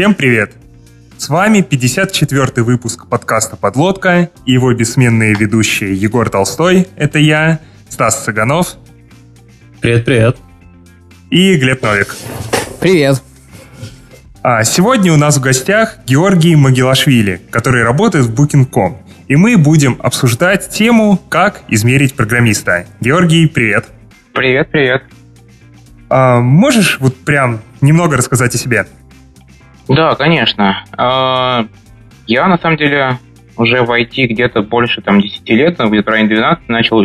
Всем привет! С вами 54 выпуск подкаста «Подлодка» и его бессменные ведущие Егор Толстой, это я, Стас Цыганов. Привет-привет. И Глеб Новик. Привет. А сегодня у нас в гостях Георгий Магилашвили, который работает в Booking.com. И мы будем обсуждать тему «Как измерить программиста». Георгий, привет. Привет, привет. А, можешь вот прям немного рассказать о себе? Да, конечно. А, я, на самом деле, уже в IT где-то больше там, 10 лет, ну, где-то в районе 12, начал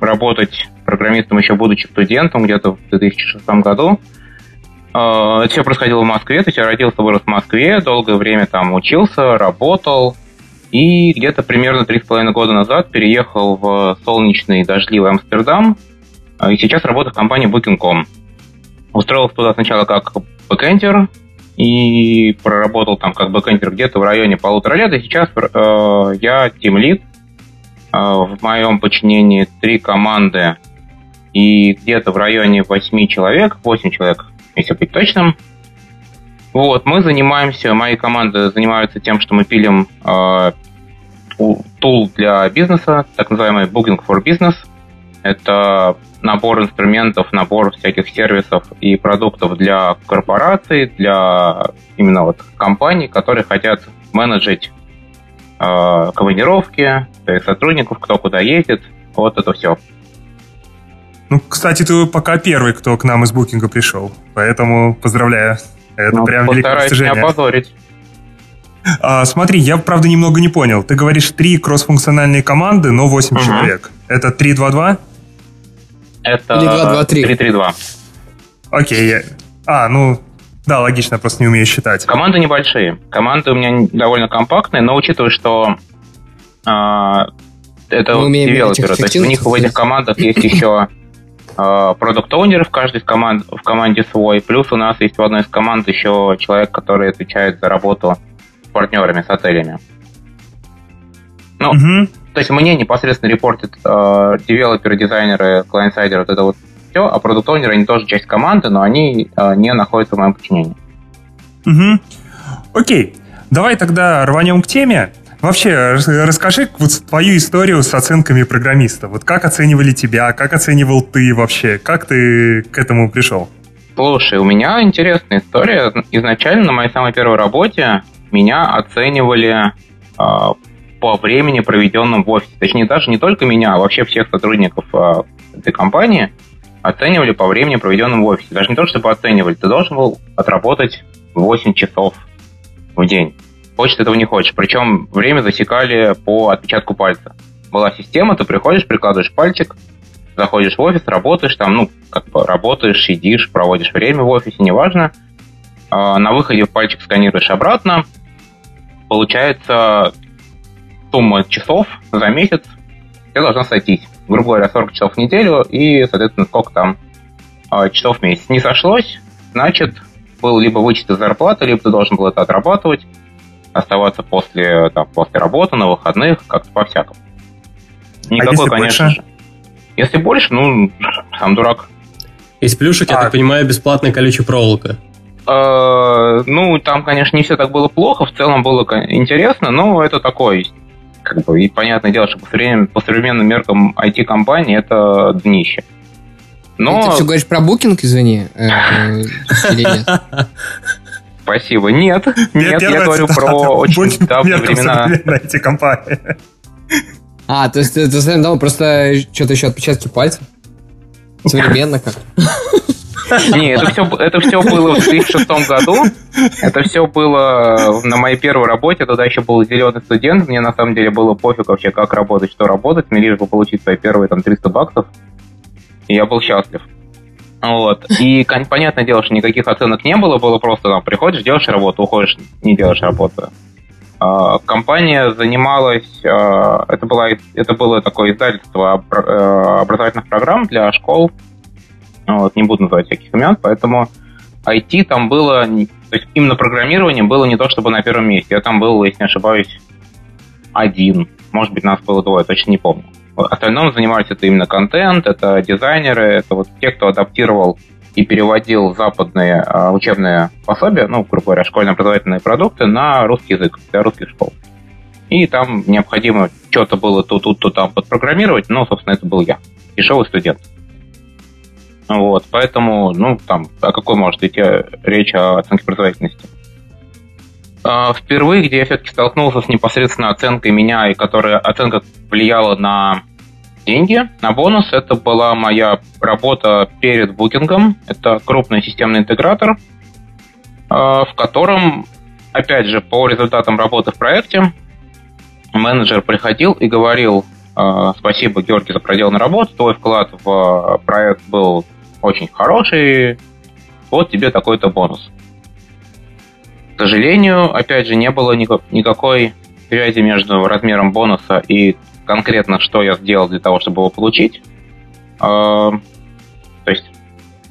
работать программистом еще будучи студентом, где-то в 2006 году. А, это все происходило в Москве, то есть я родился, вырос в Москве, долгое время там учился, работал, и где-то примерно три с половиной года назад переехал в солнечный дождливый Амстердам, и сейчас работаю в компании Booking.com. Устроился туда сначала как бэкэндер, и проработал там как бэкэндер где-то в районе полутора лет, и сейчас э, я тимлид, э, в моем подчинении три команды и где-то в районе восьми человек, восемь человек, если быть точным. Вот, мы занимаемся, мои команды занимаются тем, что мы пилим э, тул для бизнеса, так называемый Booking for Business. Это набор инструментов, набор всяких сервисов и продуктов для корпораций, для именно вот компаний, которые хотят менеджить э, командировки, сотрудников, кто куда ездит, вот это все. Ну, кстати, ты пока первый, кто к нам из букинга пришел, поэтому поздравляю. Это ну, прям великое достижение. не опозорить. А, смотри, я, правда, немного не понял. Ты говоришь три кроссфункциональные команды, но 8 угу. человек. Это 3-2-2? Это Или 2-2-3. 3-3-2. Окей. А, ну, да, логично, я просто не умею считать. Команды небольшие. Команды у меня довольно компактные, но учитывая, что э, это вот девелоперы, то есть у них в этих командах есть еще продукт оунеры в каждой команд, в команде свой, плюс у нас есть в одной из команд еще человек, который отвечает за работу с партнерами, с отелями. Ну, угу. То есть мне непосредственно репортят э, девелоперы, дизайнеры, клиент-сайдеры, вот это вот все, а продукт оунеры они тоже часть команды, но они э, не находятся в моем подчинении. Угу. Окей, давай тогда рванем к теме. Вообще, расскажи вот твою историю с оценками программиста. Вот как оценивали тебя, как оценивал ты вообще, как ты к этому пришел? Слушай, у меня интересная история. Изначально на моей самой первой работе меня оценивали э, по времени, проведенному в офисе. Точнее, даже не только меня, а вообще всех сотрудников э, этой компании оценивали по времени, проведенному в офисе. Даже не то, чтобы оценивали, ты должен был отработать 8 часов в день. Хочешь этого не хочешь. Причем время засекали по отпечатку пальца. Была система, ты приходишь, прикладываешь пальчик, заходишь в офис, работаешь там, ну, как бы работаешь, сидишь, проводишь время в офисе, неважно. А, на выходе пальчик сканируешь обратно, получается сумма часов за месяц тебе должна сойтись. Грубо говоря, 40 часов в неделю и, соответственно, сколько там а, часов в месяц. Не сошлось, значит, был либо вычет из зарплаты, либо ты должен был это отрабатывать, оставаться после, там, после работы, на выходных, как-то по-всякому. Никакой, а конечно больше? же. Если больше, ну, сам дурак. Есть плюшек, а... я так понимаю, бесплатная колючая проволока. Э, ну, там, конечно, не все так было плохо, в целом было интересно, но это такое как бы, и понятное дело, что по современным, по современным меркам IT-компании это днище. Но... Ты все говоришь про букинг, извини, э, или нет? Спасибо. Нет, нет, я говорю про очень давние времена. эти компании. А, то есть ты совсем давно просто что-то еще отпечатки пальцев? Современно как? Не, это все, это все было в 2006 году. Это все было на моей первой работе. Тогда еще был зеленый студент. Мне на самом деле было пофиг вообще, как работать, что работать. Мне лишь бы получить свои первые там 300 баксов. И я был счастлив. Вот. И понятное дело, что никаких оценок не было, было просто там приходишь, делаешь работу, уходишь, не делаешь работу. А, компания занималась, а, это, было, это было такое издательство э, образовательных программ для школ, вот, не буду называть всяких имен, поэтому IT там было, то есть именно программирование было не то чтобы на первом месте, я там был, если не ошибаюсь, один, может быть, нас было двое, точно не помню. Остальном занимались это именно контент, это дизайнеры, это вот те, кто адаптировал и переводил западные э, учебные пособия, ну, грубо говоря, школьно-образовательные продукты на русский язык для русских школ. И там необходимо что-то было то тут, то там подпрограммировать, но, собственно, это был я, дешевый студент. Вот, поэтому, ну, там, о какой может идти речь о оценке производительности? А, впервые, где я все-таки столкнулся с непосредственно оценкой меня, и которая оценка влияла на деньги, на бонус, это была моя работа перед букингом. Это крупный системный интегратор, а, в котором, опять же, по результатам работы в проекте, менеджер приходил и говорил, а, спасибо, Георгий, за проделанную работу, твой вклад в проект был очень хороший, вот тебе такой-то бонус. К сожалению, опять же, не было никакой связи между размером бонуса и конкретно, что я сделал для того, чтобы его получить. А, то есть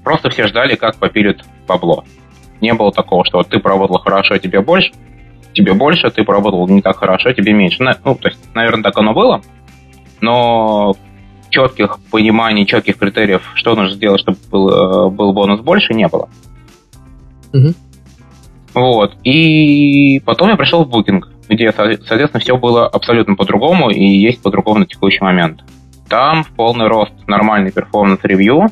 просто все ждали, как попилят бабло. Не было такого, что ты поработал хорошо, тебе больше, тебе больше, ты поработал не так хорошо, тебе меньше. Ну, то есть, наверное, так оно было, но четких пониманий, четких критериев, что нужно сделать, чтобы был, э, был бонус больше, не было. Угу. Вот. И потом я пришел в Booking, где, соответственно, все было абсолютно по-другому и есть по-другому на текущий момент. Там в полный рост нормальный performance review,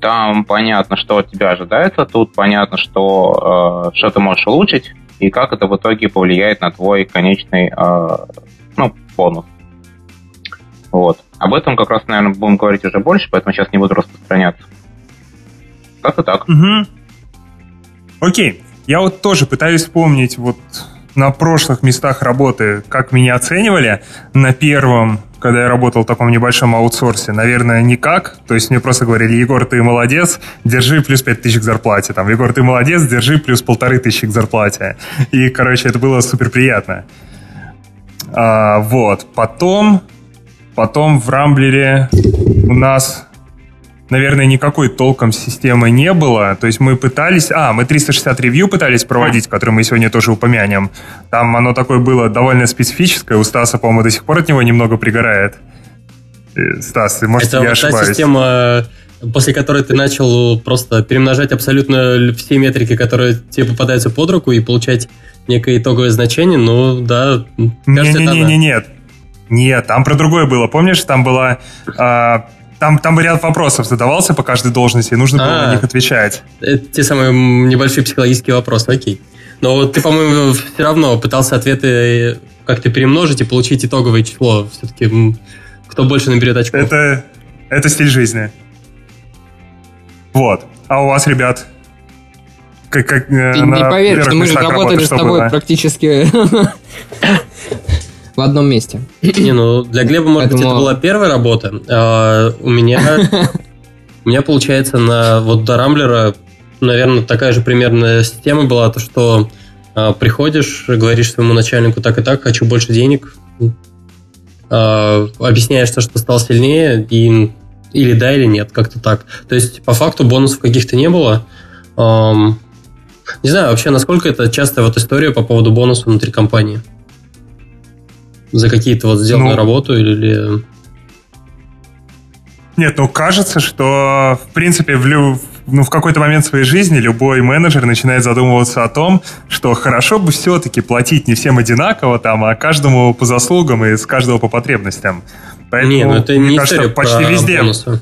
там понятно, что от тебя ожидается, тут понятно, что, э, что ты можешь улучшить, и как это в итоге повлияет на твой конечный э, ну, бонус. Вот. Об этом как раз, наверное, будем говорить уже больше, поэтому сейчас не буду распространяться. Как-то так. Угу. Окей. Я вот тоже пытаюсь вспомнить вот на прошлых местах работы, как меня оценивали. На первом, когда я работал в таком небольшом аутсорсе, наверное, никак. То есть мне просто говорили, Егор, ты молодец, держи плюс 5 тысяч к зарплате. Там, Егор, ты молодец, держи плюс полторы тысячи к зарплате. И, короче, это было супер приятно. А, вот. Потом Потом в Рамблере у нас, наверное, никакой толком системы не было. То есть мы пытались... А, мы 360 ревью пытались проводить, который мы сегодня тоже упомянем. Там оно такое было довольно специфическое. У Стаса, по-моему, до сих пор от него немного пригорает. Э, Стас, может, Это я вот ошибаюсь. та система, после которой ты начал просто перемножать абсолютно все метрики, которые тебе попадаются под руку, и получать некое итоговое значение, ну да, кажется, не, не, не, не, нет. Нет, там про другое было. Помнишь, там была... Э, там, там ряд вопросов задавался по каждой должности, и нужно было на а. них отвечать. Это те самые небольшие психологические вопросы, окей. Но вот ты, по-моему, все равно пытался ответы как-то перемножить и получить итоговое число. Все-таки кто больше наберет очков. Это, это стиль жизни. Вот. А у вас, ребят, как, как, э, Ты не поверишь, что мы же работали с тобой было? практически в одном месте. Не, ну для Глеба, может Поэтому... быть, это была первая работа. А у меня, у меня получается на вот до Рамблера, наверное, такая же примерная система была, то что а, приходишь, говоришь своему начальнику так и так, хочу больше денег, а, объясняешь то, что стал сильнее, и или да, или нет, как-то так. То есть, по факту, бонусов каких-то не было. Um, не знаю вообще, насколько это частая вот история по поводу бонусов внутри компании за какие-то вот сделанную ну, работу или... Нет, ну кажется, что в принципе в, лю... ну, в какой-то момент своей жизни любой менеджер начинает задумываться о том, что хорошо бы все-таки платить не всем одинаково, там, а каждому по заслугам и с каждого по потребностям. Поэтому, не, ну это мне не кажется, почти везде. Бонусы.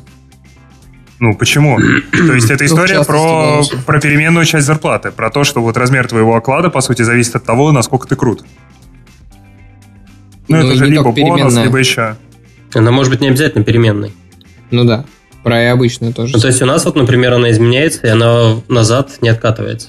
Ну, почему? То есть это ну, история про, про переменную часть зарплаты, про то, что вот размер твоего оклада, по сути, зависит от того, насколько ты крут. Ну, ну это же либо бонус, либо еще. Она может быть не обязательно переменной. Ну да, про и обычную тоже. Ну, то есть у нас вот, например, она изменяется, и она назад не откатывается.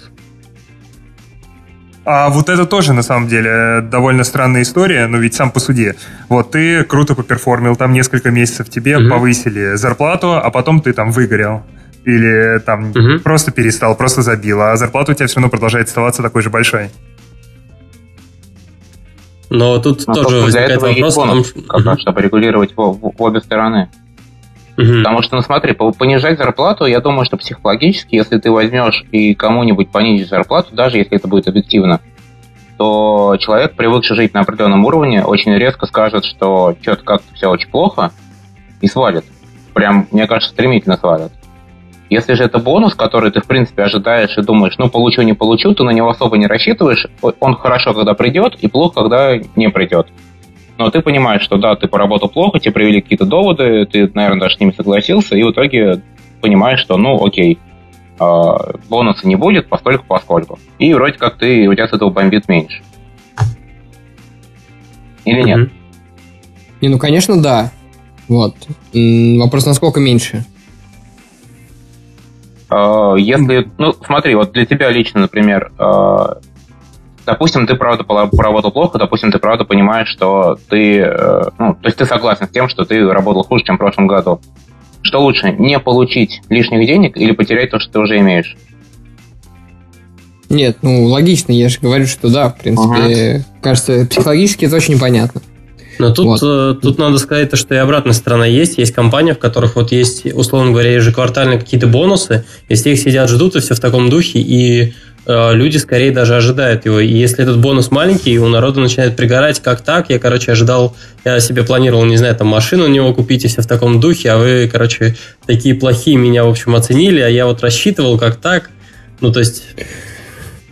А вот это тоже, на самом деле, довольно странная история, но ведь сам по суде. Вот ты круто поперформил, там несколько месяцев тебе угу. повысили зарплату, а потом ты там выгорел. Или там угу. просто перестал, просто забил, а зарплата у тебя все равно продолжает оставаться такой же большой. Но тут Но тоже возникает вопрос, бонус, том, как, чтобы регулировать в, в, в обе стороны. Угу. Потому что, ну смотри, понижать зарплату, я думаю, что психологически, если ты возьмешь и кому-нибудь понизишь зарплату, даже если это будет объективно, то человек, привыкший жить на определенном уровне, очень резко скажет, что что-то как-то все очень плохо, и свалит. Прям, мне кажется, стремительно свалит. Если же это бонус, который ты, в принципе, ожидаешь и думаешь, ну, получу, не получу, ты на него особо не рассчитываешь. Он хорошо, когда придет, и плохо, когда не придет. Но ты понимаешь, что да, ты поработал плохо, тебе привели какие-то доводы, ты, наверное, даже с ними согласился, и в итоге понимаешь, что, ну, окей, э, бонуса не будет, постольку поскольку. И вроде как ты, у тебя с этого бомбит меньше. Или нет? Не, ну, конечно, да. Вот. Вопрос, насколько меньше? А, если, ну, смотри, вот для тебя лично, например, а, допустим, ты правда поработал плохо, допустим, ты правда понимаешь, что ты, э, ну, то есть ты согласен с тем, что ты работал хуже, чем в прошлом году. Что лучше, не получить лишних денег или потерять то, что ты уже имеешь? Нет, ну, логично, я же говорю, что да, в принципе, ага. кажется, психологически это очень понятно. Но тут, вот. э, тут надо сказать, что и обратная сторона есть. Есть компании, в которых вот есть, условно говоря, ежеквартально какие-то бонусы, и с них сидят, ждут, и все в таком духе, и э, люди скорее даже ожидают его. И если этот бонус маленький, у народа начинает пригорать, как так? Я, короче, ожидал, я себе планировал, не знаю, там машину у него купить, и все в таком духе, а вы, короче, такие плохие меня, в общем, оценили, а я вот рассчитывал, как так. Ну, то есть...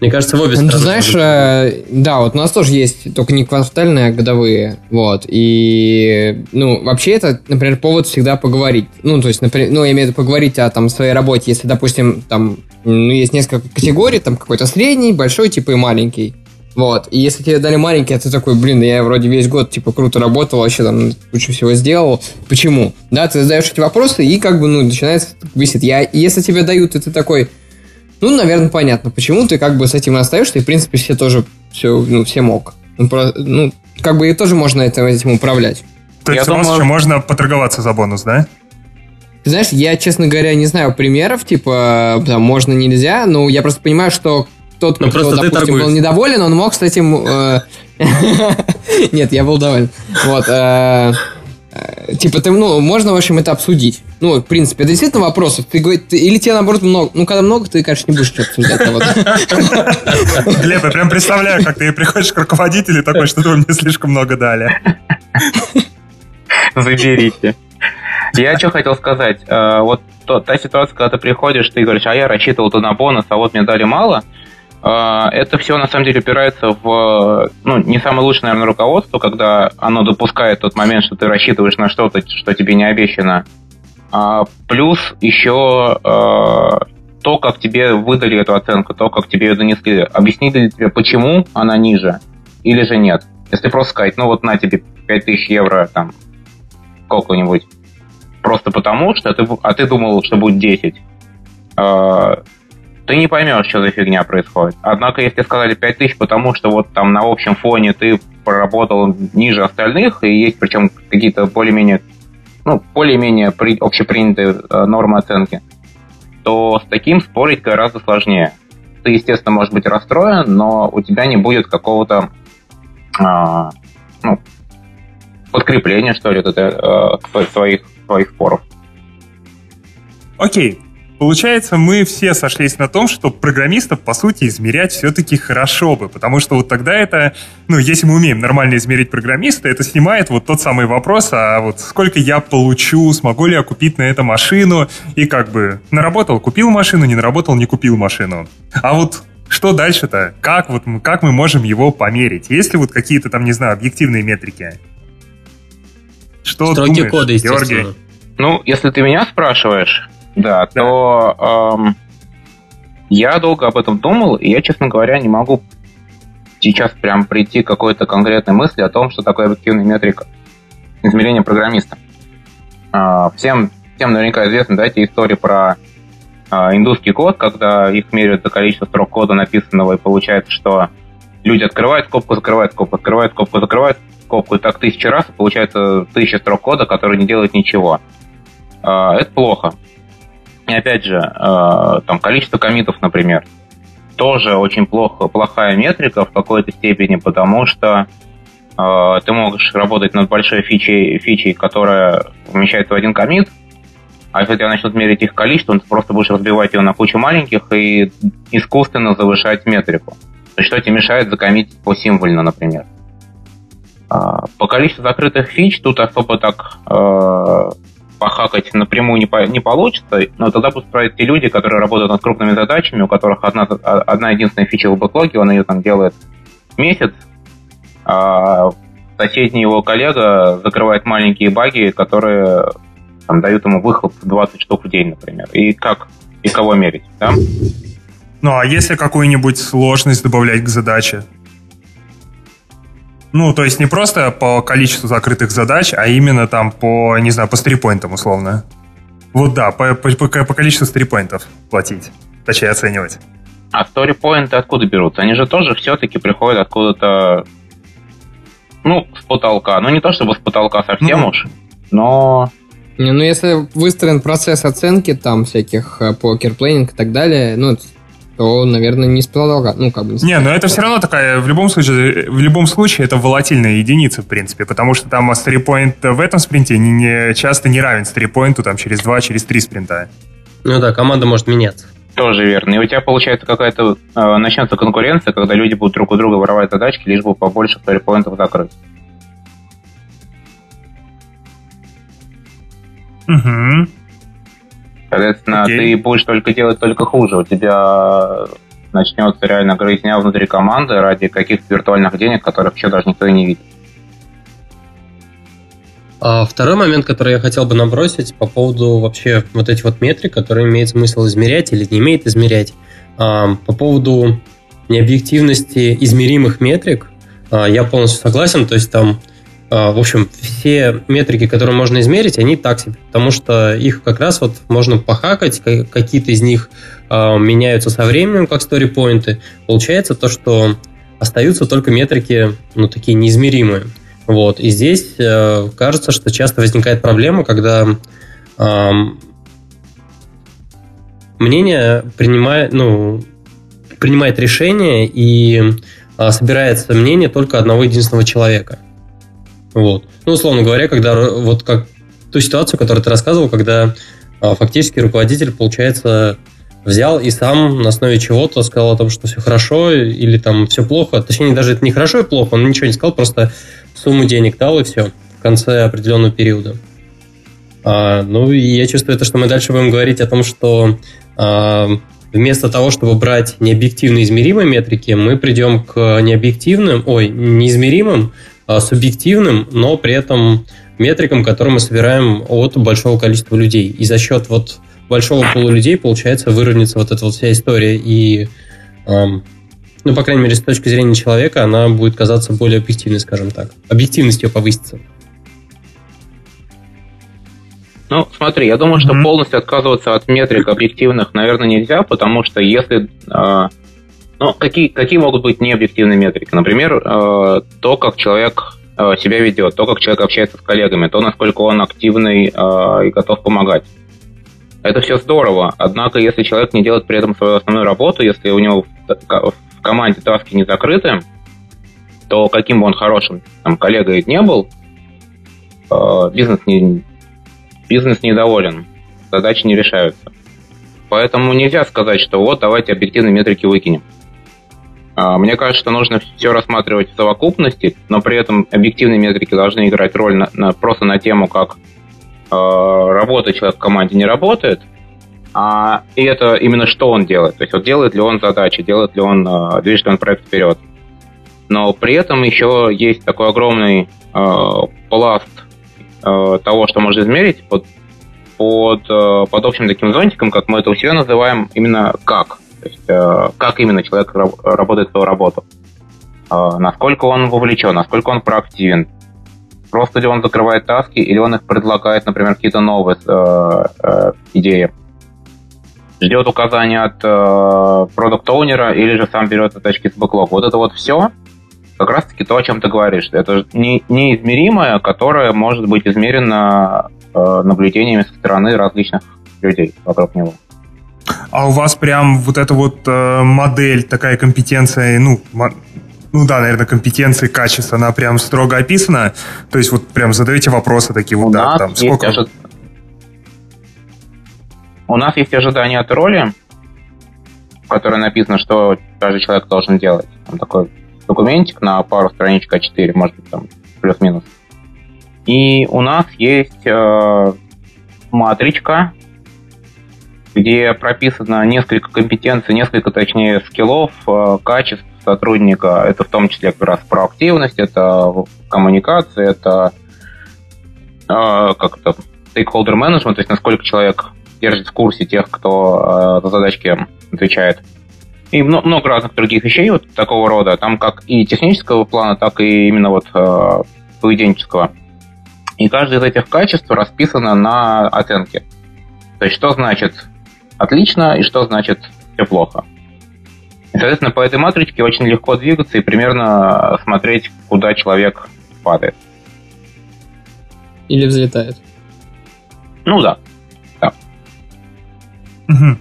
Мне кажется, в обе стороны. знаешь, э, да, вот у нас тоже есть, только не квартальные, а годовые. Вот. И, ну, вообще это, например, повод всегда поговорить. Ну, то есть, например, ну, я имею в виду поговорить о там своей работе. Если, допустим, там, ну, есть несколько категорий, там какой-то средний, большой, типа и маленький. Вот. И если тебе дали маленький, а ты такой, блин, я вроде весь год, типа, круто работал, вообще там кучу всего сделал. Почему? Да, ты задаешь эти вопросы, и как бы, ну, начинается висит. Я, если тебе дают, и ты такой, ну, наверное, понятно, почему ты как бы с этим остаешься, и, в принципе, все тоже все, ну, все мог. Ну, про, ну как бы и тоже можно этим, этим управлять. То есть я у вас думаю... еще можно поторговаться за бонус, да? Ты знаешь, я, честно говоря, не знаю примеров, типа, там, можно, нельзя, но я просто понимаю, что тот, ну, кто, допустим, был недоволен, он мог с этим... Э, нет, я был доволен. Вот. Типа, ты, ну, можно, в общем, это обсудить. Ну, в принципе, это действительно вопросов. Ты, ты, или тебе, наоборот, много. Ну, когда много, ты, конечно, не будешь что обсуждать. А Глеб, я прям представляю, как ты приходишь к руководителю такой, что вы мне слишком много дали. Заберите. Я что хотел сказать. Э, вот та ситуация, когда ты приходишь, ты говоришь, а я рассчитывал-то на бонус, а вот мне дали мало – это все на самом деле упирается в ну, не самое лучшее, наверное, руководство, когда оно допускает тот момент, что ты рассчитываешь на что-то, что тебе не обещано. А, плюс еще а, то, как тебе выдали эту оценку, то, как тебе ее донесли. Объяснили ли тебе, почему она ниже или же нет. Если просто сказать, ну вот на тебе 5000 евро, там, сколько-нибудь, просто потому, что ты, а ты думал, что будет 10 ты не поймешь, что за фигня происходит. Однако, если сказали 5000, потому что вот там на общем фоне ты проработал ниже остальных, и есть причем какие-то более-менее, ну, более-менее при, общепринятые э, нормы оценки, то с таким спорить гораздо сложнее. Ты, естественно, может быть расстроен, но у тебя не будет какого-то э, ну, подкрепления, что ли, это, э, своих, своих споров. Окей, Получается, мы все сошлись на том, что программистов, по сути, измерять все-таки хорошо бы, потому что вот тогда это, ну, если мы умеем нормально измерить программиста, это снимает вот тот самый вопрос, а вот сколько я получу, смогу ли я купить на это машину, и как бы наработал, купил машину, не наработал, не купил машину. А вот что дальше-то? Как, вот, как мы можем его померить? Есть ли вот какие-то там, не знаю, объективные метрики? Что Строки думаешь, коды, Георгий? Ну, если ты меня спрашиваешь, да, да. то эм, я долго об этом думал, и я, честно говоря, не могу сейчас прям прийти к какой-то конкретной мысли о том, что такое объективная метрика измерения программиста. Э, всем, всем наверняка известны да, эти истории про э, индусский код, когда их меряют за количество строк кода написанного, и получается, что люди открывают скобку, закрывают скобку, открывают скобку, закрывают скобку, и так тысячи раз, и получается тысяча строк кода, которые не делают ничего. Э, это плохо. И опять же, э, там количество комитов, например, тоже очень плохо, плохая метрика в какой-то степени, потому что э, ты можешь работать над большой фичей, фичей, которая вмещается в один комит, а если тебя начнут мерить их количество, ты просто будешь разбивать его на кучу маленьких и искусственно завышать метрику. То есть что тебе мешает закоммитить посимвольно, например. Э, по количеству закрытых фич тут особо так похакать напрямую не, по, не получится, но тогда будут справить те люди, которые работают над крупными задачами, у которых одна, одна единственная фича в бэклоге, он ее там делает месяц, а соседний его коллега закрывает маленькие баги, которые там, дают ему выхлоп в 20 штук в день, например. И как и кого мерить, да? Ну, а если какую-нибудь сложность добавлять к задаче? Ну, то есть не просто по количеству закрытых задач, а именно там по, не знаю, по стрипоинтам условно. Вот да, по, по, по, количеству стрипоинтов платить, точнее оценивать. А сторипоинты откуда берутся? Они же тоже все-таки приходят откуда-то, ну, с потолка. Ну, не то чтобы с потолка совсем ну, уж, но... Не, ну, если выстроен процесс оценки там всяких э, покер-плейнинг и так далее, ну, то, наверное, не с потолка. Ну, как бы не, не но это все равно такая, в любом случае, в любом случае, это волатильная единица, в принципе, потому что там стрипоинт в этом спринте не, не, часто не равен стрипоинту там через два, через три спринта. Ну да, команда может меняться. Тоже верно. И у тебя получается какая-то э, начнется конкуренция, когда люди будут друг у друга воровать задачки, лишь бы побольше сторипоинтов закрыть. Угу. Соответственно, okay. ты будешь только делать только хуже. У тебя начнется реально грызня внутри команды ради каких-то виртуальных денег, которых еще даже никто и не видит. А второй момент, который я хотел бы набросить по поводу вообще вот этих вот метрик, которые имеет смысл измерять или не имеет измерять. А, по поводу необъективности измеримых метрик, а, я полностью согласен. То есть там в общем, все метрики, которые можно измерить, они так себе, потому что их как раз вот можно похакать, какие-то из них э, меняются со временем, как сторипоинты. Получается то, что остаются только метрики, ну, такие неизмеримые. Вот. И здесь э, кажется, что часто возникает проблема, когда мнение принимает, ну, принимает решение и э, собирается мнение только одного единственного человека. Вот. Ну, условно говоря, когда вот как ту ситуацию, которую ты рассказывал, когда а, фактически руководитель, получается, взял и сам на основе чего-то сказал о том, что все хорошо или там все плохо. Точнее, даже это не хорошо и плохо, он ничего не сказал, просто сумму денег дал и все в конце определенного периода. А, ну, и я чувствую это, что мы дальше будем говорить о том, что а, вместо того, чтобы брать необъективно измеримые метрики, мы придем к необъективным, ой, неизмеримым, субъективным, но при этом метрикам, которые мы собираем от большого количества людей. И за счет вот большого пола людей, получается, выровняется вот эта вот вся история. И, эм, ну, по крайней мере, с точки зрения человека, она будет казаться более объективной, скажем так. Объективность ее повысится. Ну, смотри, я думаю, что mm-hmm. полностью отказываться от метрик объективных, наверное, нельзя, потому что если э, ну, какие, какие могут быть необъективные метрики? Например, э, то, как человек э, себя ведет, то, как человек общается с коллегами, то, насколько он активный э, и готов помогать. Это все здорово, однако если человек не делает при этом свою основную работу, если у него в команде таски не закрыты, то каким бы он хорошим там, коллегой не был, бизнес, не, бизнес недоволен, задачи не решаются. Поэтому нельзя сказать, что вот давайте объективные метрики выкинем. А, мне кажется, что нужно все рассматривать в совокупности, но при этом объективные метрики должны играть роль на, на, просто на тему, как э, работает человек в команде, не работает, а, и это именно что он делает. То есть вот делает ли он задачи, делает ли он, э, движет ли он проект вперед. Но при этом еще есть такой огромный э, пласт э, того, что можно измерить под, под, э, под общим таким зонтиком, как мы это у себя называем, именно как. То есть э, как именно человек работает свою работу. Э, насколько он вовлечен, насколько он проактивен. Просто ли он закрывает таски, или он их предлагает, например, какие-то новые э, идеи. Ждет указания от продукт-оунера, или же сам берет задачки с бэклог. Вот это вот все как раз-таки то, о чем ты говоришь. Это не, неизмеримое, которое может быть измерено наблюдениями со стороны различных людей вокруг него а у вас прям вот эта вот э, модель, такая компетенция, ну, ну да, наверное, компетенции, качество, она прям строго описана. То есть вот прям задаете вопросы такие, вот, да, там, сколько... Ожид... У нас есть ожидания от роли, в которой написано, что каждый человек должен делать. Там такой документик на пару страничек А4, может быть, там плюс-минус. И у нас есть э, матричка, где прописано несколько компетенций, несколько, точнее, скиллов, э, качеств сотрудника. Это в том числе как раз проактивность, это коммуникация, это э, как это stakeholder management, то есть насколько человек держит в курсе тех, кто за задачки отвечает. И много разных других вещей вот такого рода, там как и технического плана, так и именно вот поведенческого. И каждое из этих качеств расписано на оценке. То есть, что значит отлично и что значит все плохо. И, соответственно, по этой матричке очень легко двигаться и примерно смотреть, куда человек падает. Или взлетает. Ну да. да. Угу.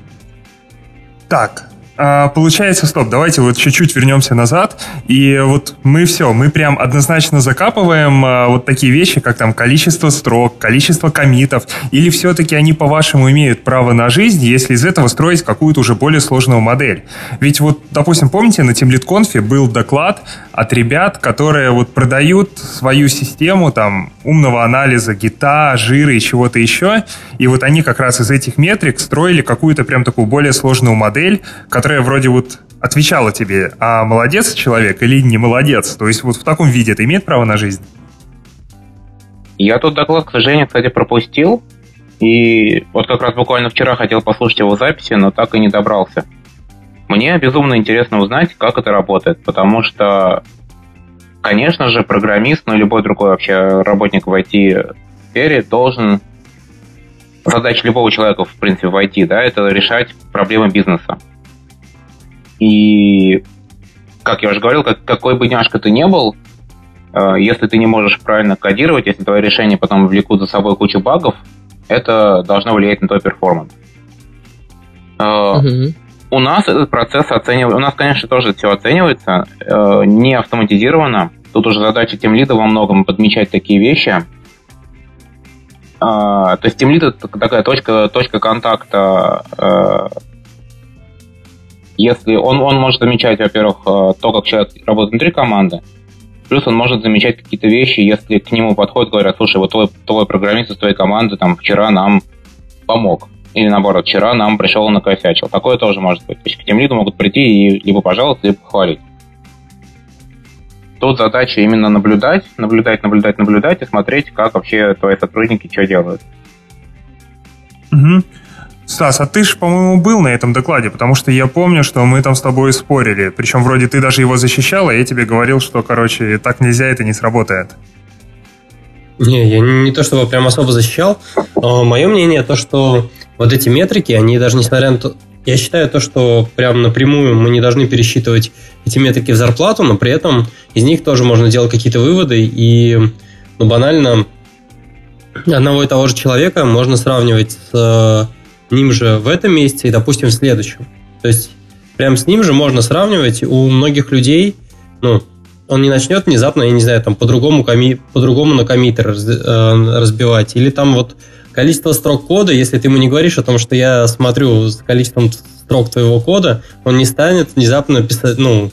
Так, а, получается, стоп, давайте вот чуть-чуть вернемся назад. И вот мы все, мы прям однозначно закапываем а, вот такие вещи, как там количество строк, количество комитов. Или все-таки они, по-вашему, имеют право на жизнь, если из этого строить какую-то уже более сложную модель? Ведь вот, допустим, помните, на TeamLead был доклад от ребят, которые вот продают свою систему там умного анализа гита, жира и чего-то еще. И вот они как раз из этих метрик строили какую-то прям такую более сложную модель, которая вроде вот отвечала тебе, а молодец человек или не молодец? То есть вот в таком виде это имеет право на жизнь? Я тот доклад, к сожалению, кстати, пропустил. И вот как раз буквально вчера хотел послушать его записи, но так и не добрался. Мне безумно интересно узнать, как это работает, потому что, конечно же, программист, ну, любой другой вообще работник в IT-сфере должен задача любого человека, в принципе, в IT, да, это решать проблемы бизнеса. И, как я уже говорил, как, какой бы няшка ты не был, э, если ты не можешь правильно кодировать, если твои решения потом влекут за собой кучу багов, это должно влиять на твой перформанс. Uh-huh. У нас этот процесс оценивается, у нас, конечно, тоже все оценивается, э, не автоматизировано. Тут уже задача тем лида во многом подмечать такие вещи. то есть тем лид это такая точка, точка контакта если он, он может замечать, во-первых, э, то, как человек работает внутри команды, плюс он может замечать какие-то вещи, если к нему подходят, говорят, слушай, вот твой, твой программист из твоей команды там вчера нам помог. Или наоборот, вчера нам пришел и накосячил. Такое тоже может быть. То есть к тем лиду могут прийти и либо пожаловаться, либо похвалить. Тут задача именно наблюдать, наблюдать, наблюдать, наблюдать и смотреть, как вообще твои сотрудники что делают. Угу. Стас, а ты же, по-моему, был на этом докладе, потому что я помню, что мы там с тобой спорили. Причем вроде ты даже его защищал, а я тебе говорил, что, короче, так нельзя, это не сработает. Не, я не то чтобы прям особо защищал. Мое мнение то, что вот эти метрики, они даже несмотря на то... Я считаю то, что прям напрямую мы не должны пересчитывать эти метрики в зарплату, но при этом из них тоже можно делать какие-то выводы и ну, банально одного и того же человека можно сравнивать с ним же в этом месяце и, допустим, в следующем. То есть прям с ним же можно сравнивать. У многих людей, ну, он не начнет внезапно, я не знаю, там по-другому, коми, по-другому на коммитер э, разбивать. Или там вот количество строк кода, если ты ему не говоришь о том, что я смотрю с количеством строк твоего кода, он не станет внезапно писать, ну,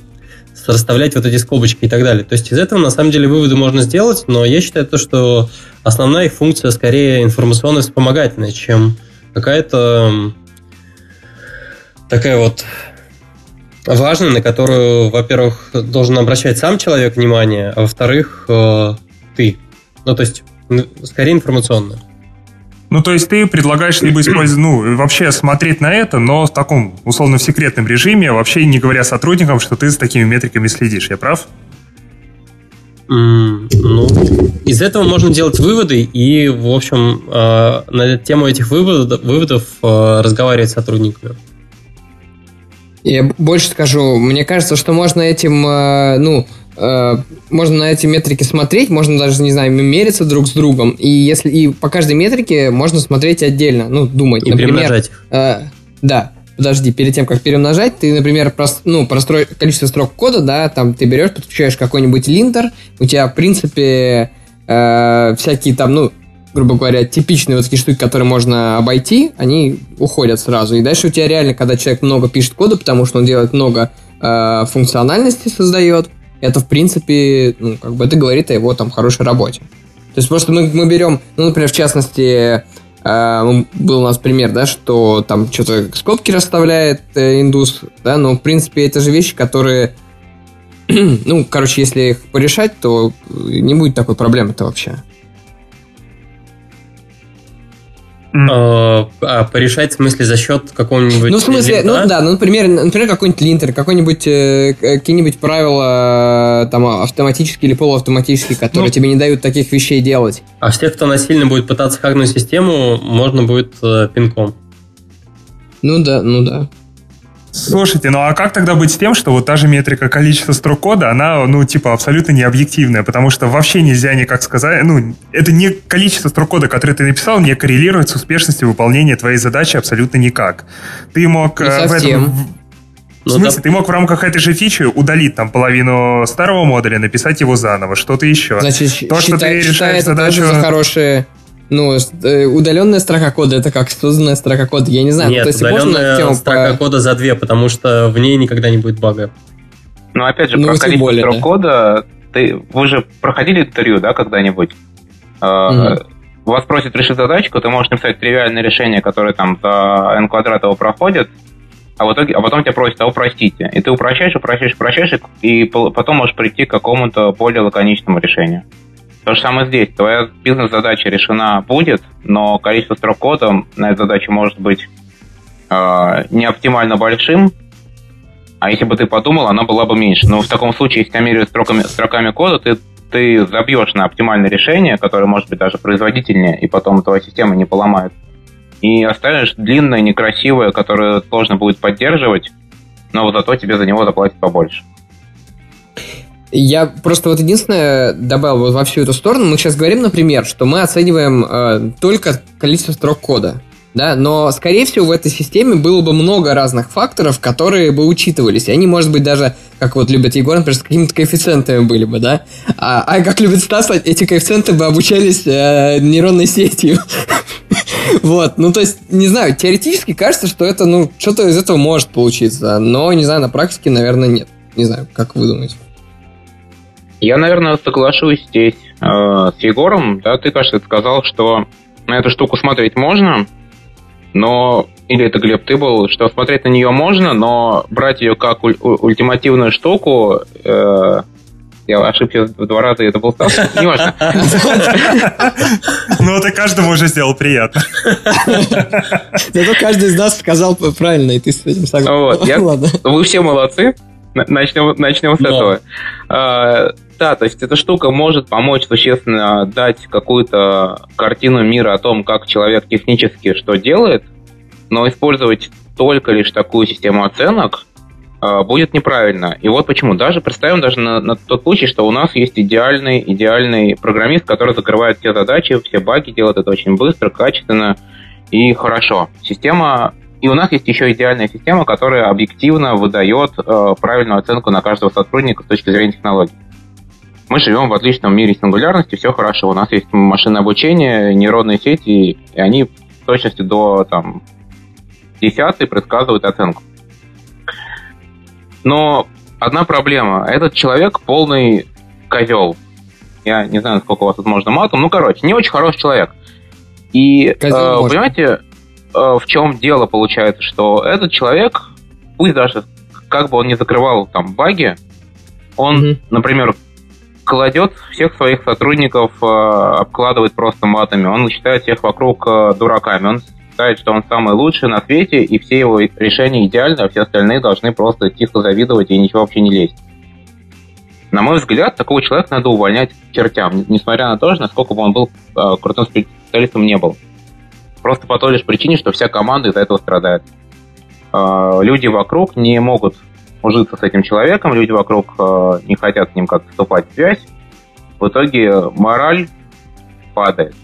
расставлять вот эти скобочки и так далее. То есть из этого на самом деле выводы можно сделать, но я считаю то, что основная их функция скорее информационно-вспомогательная, чем какая-то такая вот важная, на которую, во-первых, должен обращать сам человек внимание, а во-вторых, э, ты. Ну, то есть, скорее информационная. Ну, то есть ты предлагаешь либо использовать, ну, вообще смотреть на это, но в таком, условно, в секретном режиме, вообще не говоря сотрудникам, что ты с такими метриками следишь. Я прав? Ну, из этого можно делать выводы и, в общем, э, на тему этих выводов, выводов э, разговаривать с сотрудниками. Я больше скажу, мне кажется, что можно этим, э, ну, можно на эти метрики смотреть, можно даже, не знаю, мериться друг с другом, и если и по каждой метрике можно смотреть отдельно, ну, думать. И например, Э, да, подожди, перед тем, как перемножать, ты, например, прос, ну, простроишь количество строк кода, да, там ты берешь, подключаешь какой-нибудь линтер, у тебя, в принципе, э, всякие там, ну, грубо говоря, типичные вот такие штуки, которые можно обойти, они уходят сразу. И дальше у тебя реально, когда человек много пишет кода, потому что он делает много э, функциональности, создает, это, в принципе, ну, как бы это говорит о его там хорошей работе. То есть просто мы, мы берем, ну, например, в частности, был у нас пример, да, что там что-то скобки расставляет э, индус, да, но, в принципе, это же вещи, которые, ну, короче, если их порешать, то не будет такой проблемы-то вообще. А, порешать в смысле за счет какого-нибудь... Ну, в смысле, ну да, ну, например, например какой-нибудь линтер, какой-нибудь, э, какие-нибудь правила там автоматические или полуавтоматические, которые ну, тебе не дают таких вещей делать. А всех, кто насильно будет пытаться хакнуть систему, можно будет э, пинком. Ну да, ну да. Слушайте, ну а как тогда быть с тем, что вот та же метрика количества строк кода, она, ну, типа, абсолютно не объективная, потому что вообще нельзя никак сказать, ну, это не количество строк кода, которое ты написал, не коррелирует с успешностью выполнения твоей задачи абсолютно никак. Ты мог не э, в этом... В ну, смысле, да. ты мог в рамках этой же фичи удалить там половину старого модуля, написать его заново, что-то еще. Значит, То, считай, что ты решаешь задачу... за хорошие ну, э, удаленная строка кода это как созданная строка кода, я не знаю. Нет, то есть удаленная тему строка по... кода за две, потому что в ней никогда не будет бага. Ну, опять же, ну, про количество более, строк да. кода, ты, вы же проходили интервью, да, когда-нибудь? Mm-hmm. Вас просят решить задачку, ты можешь написать тривиальное решение, которое там за n квадрат его проходит, а, в итоге, а потом тебя просят, а упростите. И ты упрощаешь, упрощаешь, упрощаешь, и потом можешь прийти к какому-то более лаконичному решению. То же самое здесь. Твоя бизнес-задача решена будет, но количество строк кода на эту задачу может быть э, не оптимально большим, а если бы ты подумал, она была бы меньше. Но в таком случае, если меряют строками, строками кода, ты, ты забьешь на оптимальное решение, которое может быть даже производительнее, и потом твоя система не поломает. И оставишь длинное, некрасивое, которое сложно будет поддерживать, но зато тебе за него заплатят побольше. Я просто вот единственное добавил вот во всю эту сторону. Мы сейчас говорим, например, что мы оцениваем э, только количество строк кода. Да, но, скорее всего, в этой системе было бы много разных факторов, которые бы учитывались. И они, может быть, даже, как вот любят Егор, например, с какими-то коэффициентами были бы, да? А, а как любит Стас, эти коэффициенты бы обучались э, нейронной сетью. Вот, ну то есть, не знаю, теоретически кажется, что это, ну, что-то из этого может получиться, но, не знаю, на практике, наверное, нет. Не знаю, как вы думаете? Я, наверное, соглашусь здесь э, с Егором. Да, ты, кажется, сказал, что на эту штуку смотреть можно, но или это Глеб, ты был, что смотреть на нее можно, но брать ее как уль- ультимативную штуку, э, я ошибся в два раза, это был Стас, не важно. Ну, это каждому уже сделал приятно. Зато каждый из нас сказал правильно, и ты с этим согласен. Вы все молодцы. Начнем, начнем с этого. А, да, то есть эта штука может помочь существенно дать какую-то картину мира о том, как человек технически что делает, но использовать только лишь такую систему оценок э, будет неправильно. И вот почему. Даже представим даже на, на тот случай, что у нас есть идеальный, идеальный программист, который закрывает все задачи, все баги, делает это очень быстро, качественно и хорошо. Система и у нас есть еще идеальная система, которая объективно выдает э, правильную оценку на каждого сотрудника с точки зрения технологий. Мы живем в отличном мире сингулярности, все хорошо. У нас есть машинное обучение, нейронные сети, и они в точности до там, десятой предсказывают оценку. Но одна проблема. Этот человек полный козел. Я не знаю, сколько у вас тут можно матом. Ну, короче, не очень хороший человек. И, э, понимаете, э, в чем дело получается, что этот человек, пусть даже как бы он не закрывал там баги, он, mm-hmm. например, кладет всех своих сотрудников, э, обкладывает просто матами. Он считает всех вокруг э, дураками. Он считает, что он самый лучший на свете, и все его решения идеальны, а все остальные должны просто тихо завидовать и ничего вообще не лезть. На мой взгляд, такого человека надо увольнять к чертям, несмотря на то, насколько бы он был э, крутым специалистом не был. Просто по той лишь причине, что вся команда из-за этого страдает. Люди вокруг не могут ужиться с этим человеком, люди вокруг э, не хотят с ним как-то вступать в связь. В итоге мораль падает.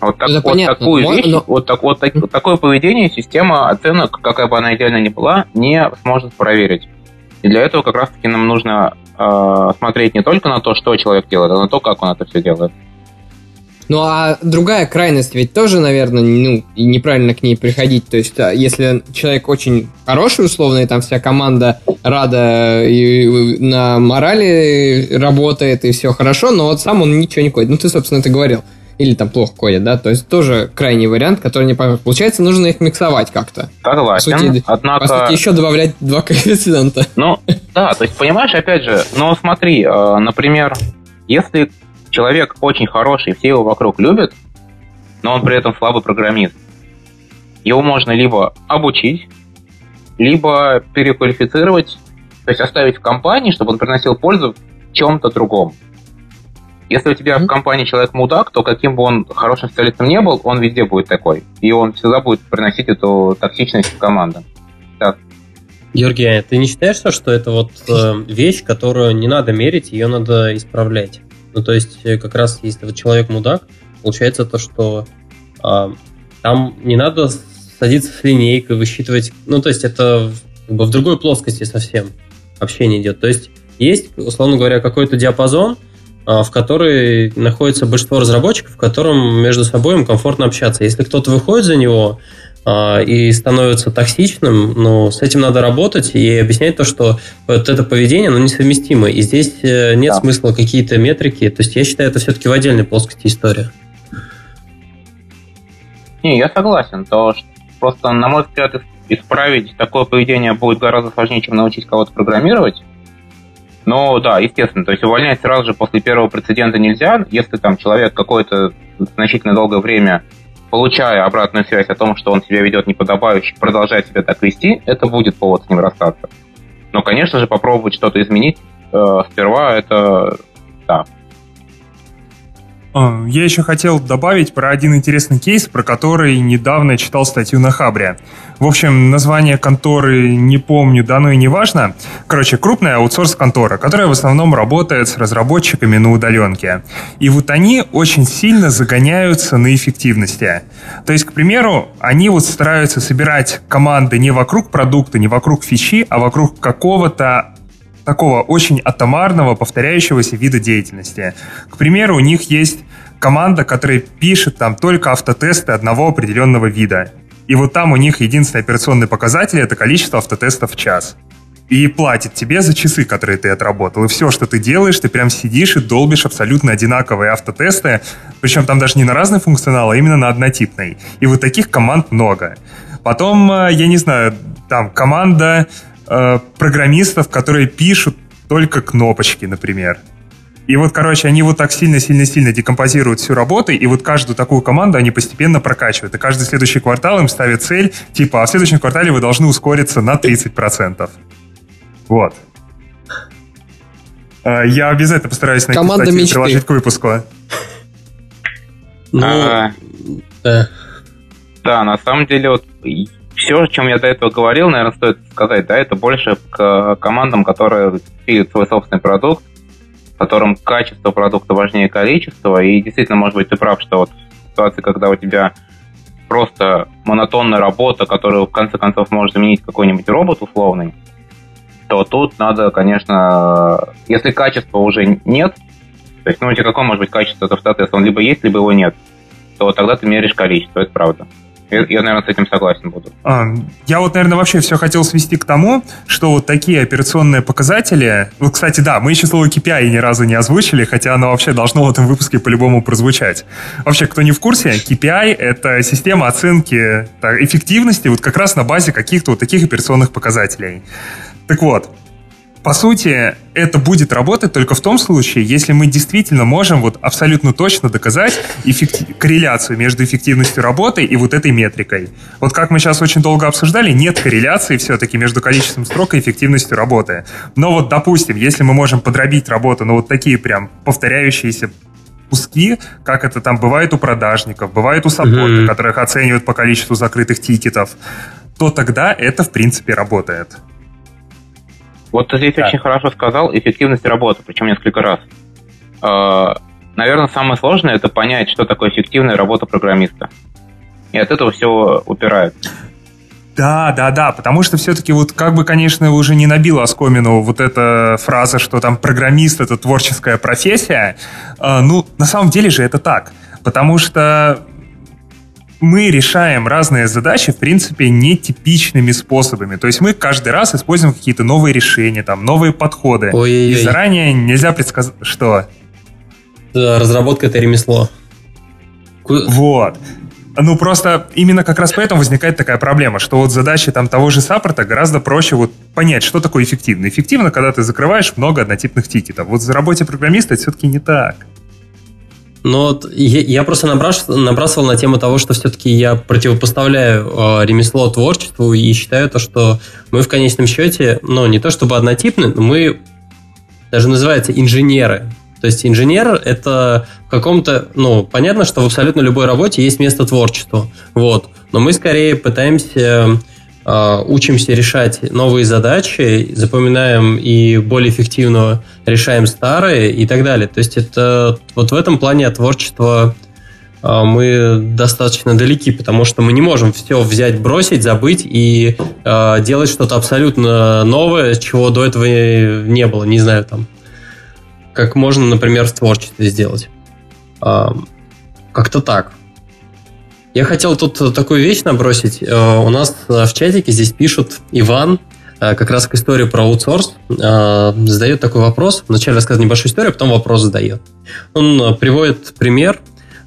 Вот, так, вот такую но, вещь, но... вот, так, вот так, такое поведение система оценок, какая бы она идеально ни была, не сможет проверить. И для этого как раз-таки нам нужно э, смотреть не только на то, что человек делает, а на то, как он это все делает. Ну а другая крайность ведь тоже, наверное, ну, неправильно к ней приходить. То есть, а, если человек очень хороший, условно, и там вся команда рада и на морали работает, и все хорошо, но вот сам он ничего не ходит. Ну, ты, собственно, это говорил. или там плохо кодят, да, то есть тоже крайний вариант, который не поможет. Получается, нужно их миксовать как-то. Согласен, по сути, однако... По сути, еще добавлять два коэффициента. Ну, да, то есть, понимаешь, опять же, но смотри, э, например, если человек очень хороший, все его вокруг любят, но он при этом слабый программист, его можно либо обучить, либо переквалифицировать, то есть оставить в компании, чтобы он приносил пользу в чем-то другом. Если у тебя mm-hmm. в компании человек мудак, то каким бы он хорошим специалистом не был, он везде будет такой. И он всегда будет приносить эту токсичность в команду. Так. Георгий, а ты не считаешь, что это вот э, вещь, которую не надо мерить, ее надо исправлять? Ну, то есть, э, как раз, если вот человек мудак, получается то, что э, там не надо садиться с линейкой, высчитывать... Ну, то есть, это как бы в другой плоскости совсем общение идет. То есть, есть, условно говоря, какой-то диапазон, а, в которой находится большинство разработчиков, в котором между собой им комфортно общаться. Если кто-то выходит за него и становится токсичным, ну, с этим надо работать и объяснять то, что вот это поведение, оно несовместимо. И здесь э, нет да. смысла какие-то метрики. То есть я считаю, это все-таки в отдельной плоскости история. Не, я согласен. То, что просто, на мой взгляд, исправить такое поведение будет гораздо сложнее, чем научить кого-то программировать. Но да, естественно, то есть увольнять сразу же после первого прецедента нельзя. Если там человек какое-то значительно долгое время, получая обратную связь о том, что он себя ведет неподобающе, продолжает себя так вести, это будет повод с ним расстаться. Но, конечно же, попробовать что-то изменить э, сперва это да, я еще хотел добавить про один интересный кейс, про который недавно читал статью на Хабре. В общем, название конторы не помню, да, ну и не важно. Короче, крупная аутсорс-контора, которая в основном работает с разработчиками на удаленке. И вот они очень сильно загоняются на эффективности. То есть, к примеру, они вот стараются собирать команды не вокруг продукта, не вокруг фичи, а вокруг какого-то такого очень атомарного, повторяющегося вида деятельности. К примеру, у них есть команда, которая пишет там только автотесты одного определенного вида. И вот там у них единственный операционный показатель — это количество автотестов в час. И платит тебе за часы, которые ты отработал. И все, что ты делаешь, ты прям сидишь и долбишь абсолютно одинаковые автотесты. Причем там даже не на разный функционал, а именно на однотипный. И вот таких команд много. Потом, э, я не знаю, там команда э, программистов, которые пишут только кнопочки, например. И вот, короче, они вот так сильно-сильно-сильно декомпозируют всю работу, и вот каждую такую команду они постепенно прокачивают. И каждый следующий квартал им ставят цель, типа, а в следующем квартале вы должны ускориться на 30%. Вот. Э, я обязательно постараюсь найти Команда статью мечты. приложить к выпуску. Ну, а, да. Да, на самом деле, вот все, о чем я до этого говорил, наверное, стоит сказать, да, это больше к командам, которые пилят свой собственный продукт, в котором качество продукта важнее количества. И действительно, может быть, ты прав, что вот в ситуации, когда у тебя просто монотонная работа, которую в конце концов может заменить какой-нибудь робот условный, то тут надо, конечно, если качества уже нет, то есть, ну, у тебя какое может быть качество автотеста? Он либо есть, либо его нет, то тогда ты меряешь количество, это правда. Я, наверное, с этим согласен буду. А, я вот, наверное, вообще все хотел свести к тому, что вот такие операционные показатели... Вот, кстати, да, мы еще слово KPI ни разу не озвучили, хотя оно вообще должно в этом выпуске по-любому прозвучать. Вообще, кто не в курсе, KPI — это система оценки так, эффективности вот как раз на базе каких-то вот таких операционных показателей. Так вот, по сути, это будет работать только в том случае, если мы действительно можем вот абсолютно точно доказать эффектив... корреляцию между эффективностью работы и вот этой метрикой. Вот как мы сейчас очень долго обсуждали, нет корреляции все-таки между количеством строк и эффективностью работы. Но вот, допустим, если мы можем подробить работу на вот такие прям повторяющиеся куски, как это там бывает у продажников, бывает у саппорта, mm-hmm. которых оценивают по количеству закрытых тикетов, то тогда это, в принципе, работает. Вот ты здесь да. очень хорошо сказал, эффективность работы, причем несколько раз. А, наверное, самое сложное это понять, что такое эффективная работа программиста. И от этого все упирает. Да, да, да, потому что все-таки вот как бы, конечно, уже не набил оскомину вот эта фраза, что там программист — это творческая профессия, э, ну, на самом деле же это так, потому что мы решаем разные задачи, в принципе, нетипичными способами. То есть мы каждый раз используем какие-то новые решения, там, новые подходы. Ой-ой-ой. И заранее нельзя предсказать, что... разработка — это ремесло. Вот. Ну, просто именно как раз поэтому возникает такая проблема, что вот задачи там того же саппорта гораздо проще вот понять, что такое эффективно. Эффективно, когда ты закрываешь много однотипных тикетов. Вот в работе программиста это все-таки не так. Вот я, я просто набрасывал, на тему того, что все-таки я противопоставляю э, ремесло творчеству и считаю то, что мы в конечном счете, ну, не то чтобы однотипны, но мы даже называются инженеры. То есть инженер это в каком-то, ну, понятно, что в абсолютно любой работе есть место творчеству, вот. Но мы скорее пытаемся учимся решать новые задачи, запоминаем и более эффективно решаем старые и так далее. То есть это вот в этом плане от творчества э, мы достаточно далеки, потому что мы не можем все взять, бросить, забыть и э, делать что-то абсолютно новое, чего до этого не было, не знаю, там как можно, например, в творчестве сделать. А, как-то так. Я хотел тут такую вещь набросить. А, у нас в чатике здесь пишут Иван, а, как раз к истории про аутсорс, задает такой вопрос. Вначале рассказывает небольшую историю, а потом вопрос задает. Он приводит пример,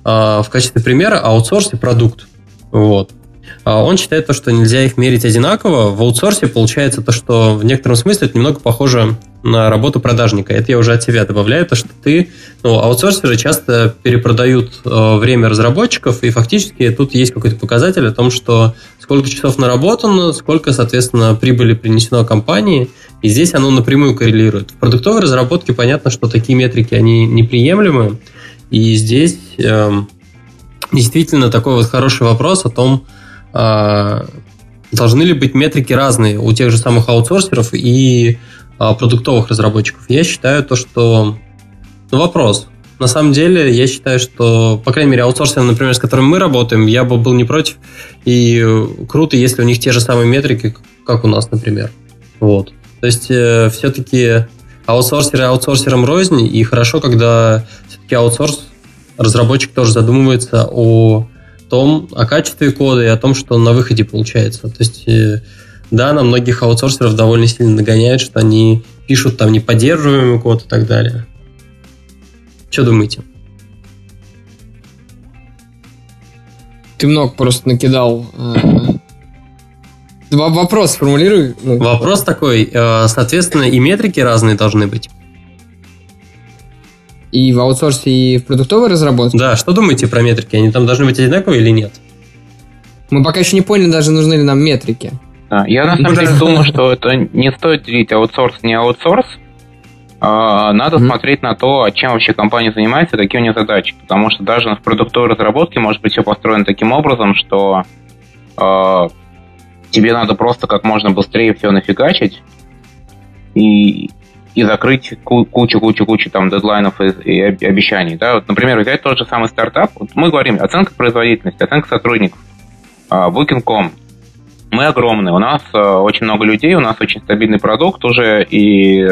в качестве примера аутсорс и продукт. Вот. Он считает то, что нельзя их мерить одинаково. В аутсорсе получается то, что в некотором смысле это немного похоже на работу продажника. Это я уже от себя добавляю, то что ты, ну, аутсорсеры часто перепродают э, время разработчиков, и фактически тут есть какой-то показатель о том, что сколько часов наработано, сколько, соответственно, прибыли принесено компании, и здесь оно напрямую коррелирует. В продуктовой разработке понятно, что такие метрики, они неприемлемы, и здесь э, действительно такой вот хороший вопрос о том, э, должны ли быть метрики разные у тех же самых аутсорсеров и продуктовых разработчиков. Я считаю то, что... Ну, вопрос. На самом деле, я считаю, что, по крайней мере, аутсорсинг, например, с которым мы работаем, я бы был не против. И круто, если у них те же самые метрики, как у нас, например. Вот. То есть, э, все-таки аутсорсеры аутсорсерам рознь, и хорошо, когда все-таки аутсорс, разработчик тоже задумывается о том, о качестве кода и о том, что на выходе получается. То есть, э, да, на многих аутсорсеров довольно сильно нагоняют, что они пишут там неподдерживаемый код и так далее. Что думаете? Ты много просто накидал. Э, вопрос сформулируй. Ну. Вопрос такой, э, соответственно, и метрики разные должны быть. И в аутсорсе, и в продуктовой разработке? Да, что думаете про метрики? Они там должны быть одинаковые или нет? Мы пока еще не поняли, даже нужны ли нам метрики. Да, я на самом деле думаю, что это не стоит делить аутсорс, не аутсорс. А, надо mm-hmm. смотреть на то, чем вообще компания занимается, какие у нее задачи. Потому что даже в продуктовой разработке может быть все построено таким образом, что э, тебе надо просто как можно быстрее все нафигачить и, и закрыть кучу-кучу-кучу там дедлайнов и, и обещаний. Да? Вот, например, взять тот же самый стартап. Вот мы говорим оценка производительности, оценка сотрудников. Uh, Booking.com мы огромные. У нас э, очень много людей, у нас очень стабильный продукт уже, и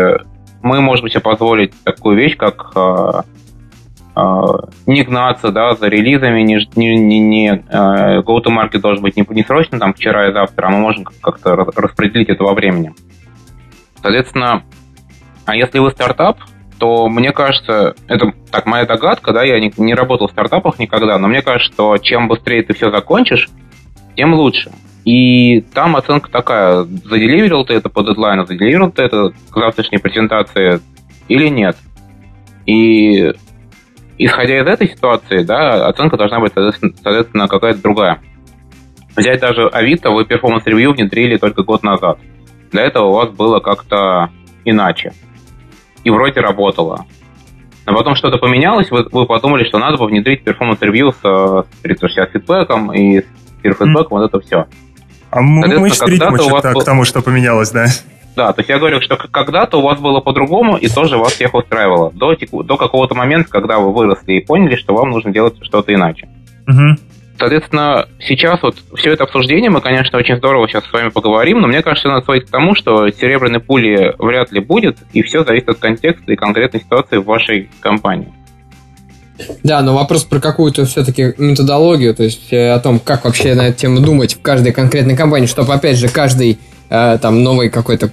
мы можем себе позволить такую вещь, как э, э, не гнаться да, за релизами, не, не, не, не go-to-market должен быть не, не срочно, там, вчера и завтра, а мы можем как-то распределить это во времени. Соответственно, а если вы стартап, то мне кажется, это так моя догадка, да, я не, не работал в стартапах никогда, но мне кажется, что чем быстрее ты все закончишь, тем лучше. И там оценка такая, заделиверил ты это по дедлайну, заделиверил ты это к завтрашней презентации или нет. И исходя из этой ситуации, да, оценка должна быть, соответственно, какая-то другая. Взять даже Авито, вы performance review внедрили только год назад. Для этого у вас было как-то иначе. И вроде работало. А потом что-то поменялось, вы, вы подумали, что надо бы внедрить performance review с, с 360 фидбэком и с фидбэком, mm. вот это все. А мы перейдем к, к тому, что поменялось, да? Да, то есть я говорю, что когда-то у вас было по-другому, и тоже вас всех устраивало. До, до какого-то момента, когда вы выросли и поняли, что вам нужно делать что-то иначе. Угу. Соответственно, сейчас вот все это обсуждение, мы, конечно, очень здорово сейчас с вами поговорим, но мне кажется, надо сводить к тому, что серебряной пули вряд ли будет, и все зависит от контекста и конкретной ситуации в вашей компании. Да, но вопрос про какую-то все-таки методологию, то есть э, о том, как вообще на эту тему думать в каждой конкретной компании, чтобы, опять же, каждый э, там новый какой-то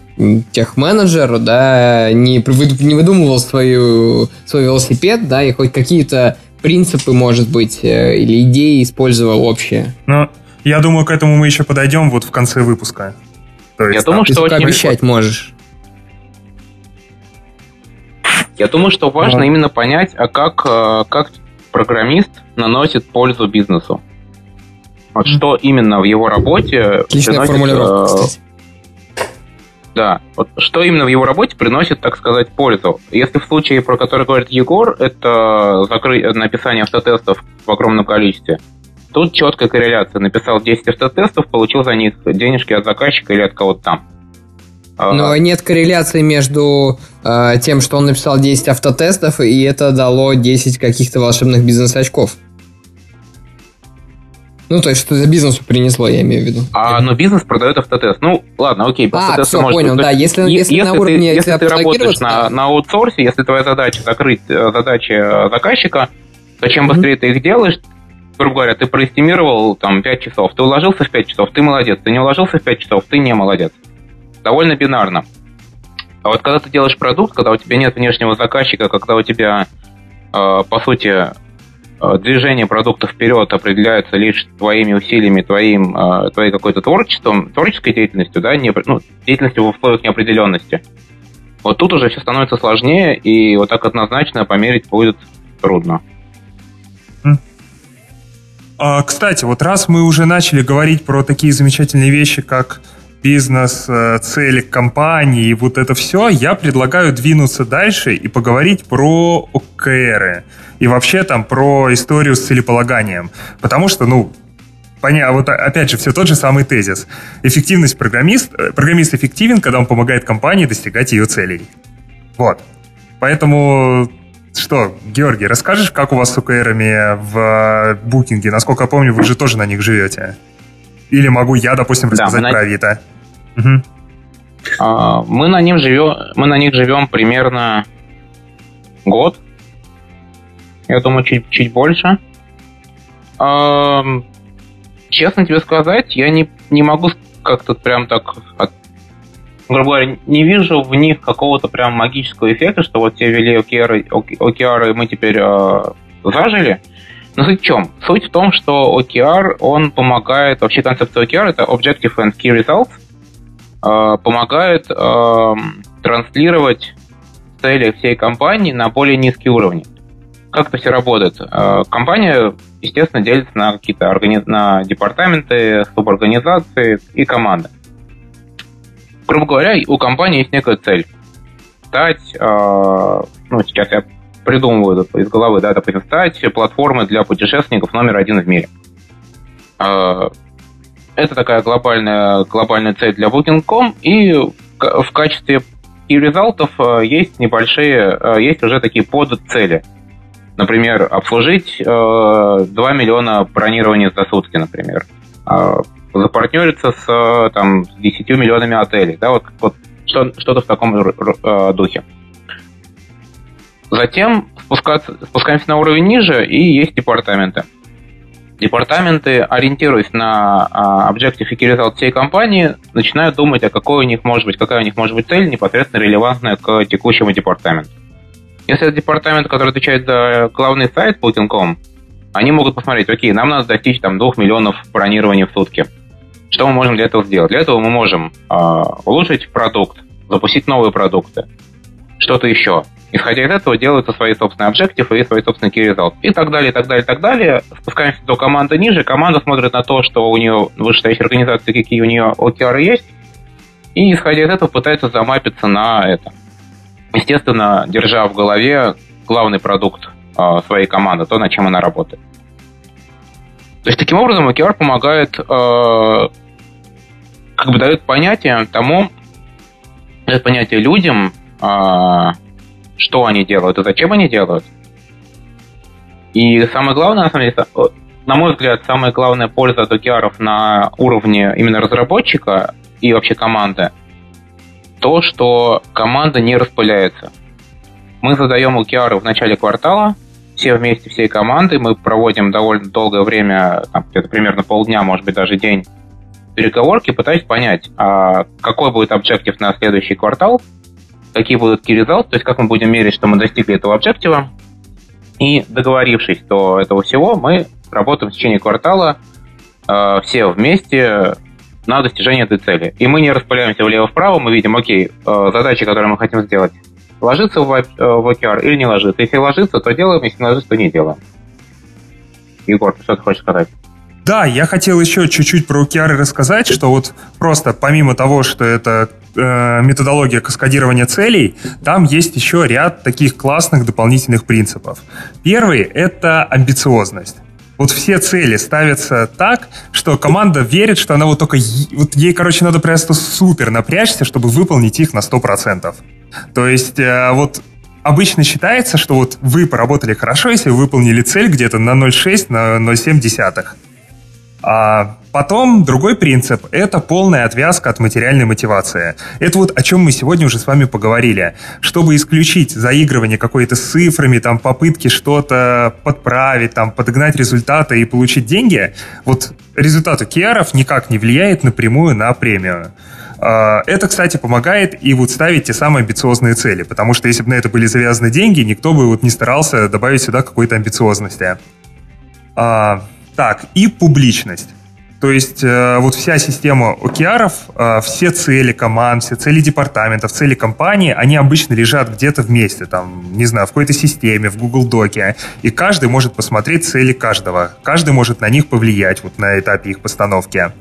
техменеджер, да, не, не выдумывал свою, свой велосипед, да, и хоть какие-то принципы, может быть, э, или идеи использовал общие. Ну, я думаю, к этому мы еще подойдем вот в конце выпуска. То есть, я думаю, что очень обещать можешь. Я думаю, что важно а. именно понять, а как, э, как программист наносит пользу бизнесу. Вот mm. что именно в его работе Отличная приносит, формулировка, э, Да, вот что именно в его работе приносит, так сказать, пользу. Если в случае, про который говорит Егор, это закры... написание автотестов в огромном количестве, тут четкая корреляция. Написал 10 автотестов, получил за них денежки от заказчика или от кого-то там. Но нет корреляции между э, тем, что он написал 10 автотестов, и это дало 10 каких-то волшебных бизнес-очков. Ну, то есть, что за бизнесу принесло, я имею в виду. А, но бизнес продает автотест. Ну, ладно, окей. А, все, может, понял, да. Если, если, если на уровне... Ты, если ты работаешь на, на аутсорсе, если твоя задача закрыть э, задачи э, заказчика, то чем быстрее mm-hmm. ты их делаешь, грубо говоря, ты проэстимировал там 5 часов, ты уложился в 5 часов, ты молодец, ты не уложился в 5 часов, ты не молодец довольно бинарно. А вот когда ты делаешь продукт, когда у тебя нет внешнего заказчика, когда у тебя, э, по сути, э, движение продукта вперед определяется лишь твоими усилиями, твоим, э, твоей какой-то творчеством, творческой деятельностью, да, не, ну, деятельностью в условиях неопределенности. Вот тут уже все становится сложнее, и вот так однозначно померить будет трудно. А, кстати, вот раз мы уже начали говорить про такие замечательные вещи, как бизнес, э, цели компании и вот это все, я предлагаю двинуться дальше и поговорить про ОКРы. И вообще там про историю с целеполаганием. Потому что, ну, понятно, вот опять же, все тот же самый тезис. Эффективность программист, э, программист эффективен, когда он помогает компании достигать ее целей. Вот. Поэтому что, Георгий, расскажешь, как у вас с ОКРами в букинге? Насколько я помню, вы же тоже на них живете. Или могу я, допустим, рассказать да, про Авито? Угу. А, мы на них живем, мы на них живем примерно год. Я думаю, чуть, чуть больше. А, честно тебе сказать, я не, не могу как-то прям так от, грубо говоря, не вижу в них какого-то прям магического эффекта, что вот те ввели OKR, OKR и мы теперь э, зажили. Но суть в чем? Суть в том, что OKR, он помогает, вообще концепция OKR это Objective and Key Results, э, помогает э, транслировать цели всей компании на более низкие уровни. Как это все работает? Э, компания, естественно, делится на какие-то органи... на департаменты, суборганизации и команды. Грубо говоря, у компании есть некая цель. Стать, э, ну, сейчас я придумываю из головы, да, допустим, стать платформой для путешественников номер один в мире. А, это такая глобальная, глобальная цель для Booking.com, и в качестве и результатов а, есть небольшие, а, есть уже такие подцели. Например, обслужить 2 миллиона бронирований за сутки, например. Запартнериться с, там, 10 миллионами отелей. Да, вот, вот что-то в таком духе. Затем спускаемся на уровень ниже, и есть департаменты. Департаменты, ориентируясь на а, Objective и Result всей компании, начинают думать, а какой у них может быть, какая у них может быть цель, непосредственно релевантная к текущему департаменту. Если это департамент, который отвечает за главный сайт Booking.com, они могут посмотреть, окей, нам надо достичь там 2 миллионов бронирований в сутки. Что мы можем для этого сделать? Для этого мы можем э, улучшить продукт, запустить новые продукты, что-то еще. Исходя из этого делаются свои собственные объективы и свои собственные key results. И так далее, и так далее, и так далее. Спускаемся до команды ниже. Команда смотрит на то, что у нее вышестоящей организации, какие у нее OKR есть. И, исходя из этого, пытается замапиться на это. Естественно, держа в голове главный продукт э, своей команды, то, над чем она работает. То есть, таким образом, OKR помогает, э, как бы дает понятие тому, дает понятие людям, э, что они делают и зачем они делают. И самое главное, на самом деле, на мой взгляд, самая главная польза OKR на уровне именно разработчика и вообще команды, то, что команда не распыляется. Мы задаем OKR в начале квартала, все вместе, всей команды, мы проводим довольно долгое время, там, примерно полдня, может быть, даже день, переговорки, пытаясь понять, а какой будет объектив на следующий квартал, какие будут key results, то есть как мы будем мерить, что мы достигли этого объектива, И договорившись до этого всего, мы работаем в течение квартала э, все вместе на достижение этой цели. И мы не распыляемся влево-вправо, мы видим, окей, э, задачи, которые мы хотим сделать, ложится в, э, в OKR или не ложится. Если ложится, то делаем, если не ложится, то не делаем. Егор, ты что ты хочешь сказать? Да, я хотел еще чуть-чуть про OKR рассказать, что вот просто помимо того, что это методология каскадирования целей, там есть еще ряд таких классных дополнительных принципов. Первый — это амбициозность. Вот все цели ставятся так, что команда верит, что она вот только... Вот ей, короче, надо просто супер напрячься, чтобы выполнить их на 100%. То есть э, вот обычно считается, что вот вы поработали хорошо, если вы выполнили цель где-то на 0,6, на 0,7 десятых. А потом другой принцип – это полная отвязка от материальной мотивации. Это вот о чем мы сегодня уже с вами поговорили. Чтобы исключить заигрывание какой-то с цифрами, там, попытки что-то подправить, там, подогнать результаты и получить деньги, вот результат OKR никак не влияет напрямую на премию. А, это, кстати, помогает и вот ставить те самые амбициозные цели, потому что если бы на это были завязаны деньги, никто бы вот не старался добавить сюда какой-то амбициозности. Так, и публичность. То есть э, вот вся система OKR, э, все цели команд, все цели департаментов, цели компании, они обычно лежат где-то вместе, там, не знаю, в какой-то системе, в Google Доке, и каждый может посмотреть цели каждого, каждый может на них повлиять вот на этапе их постановки.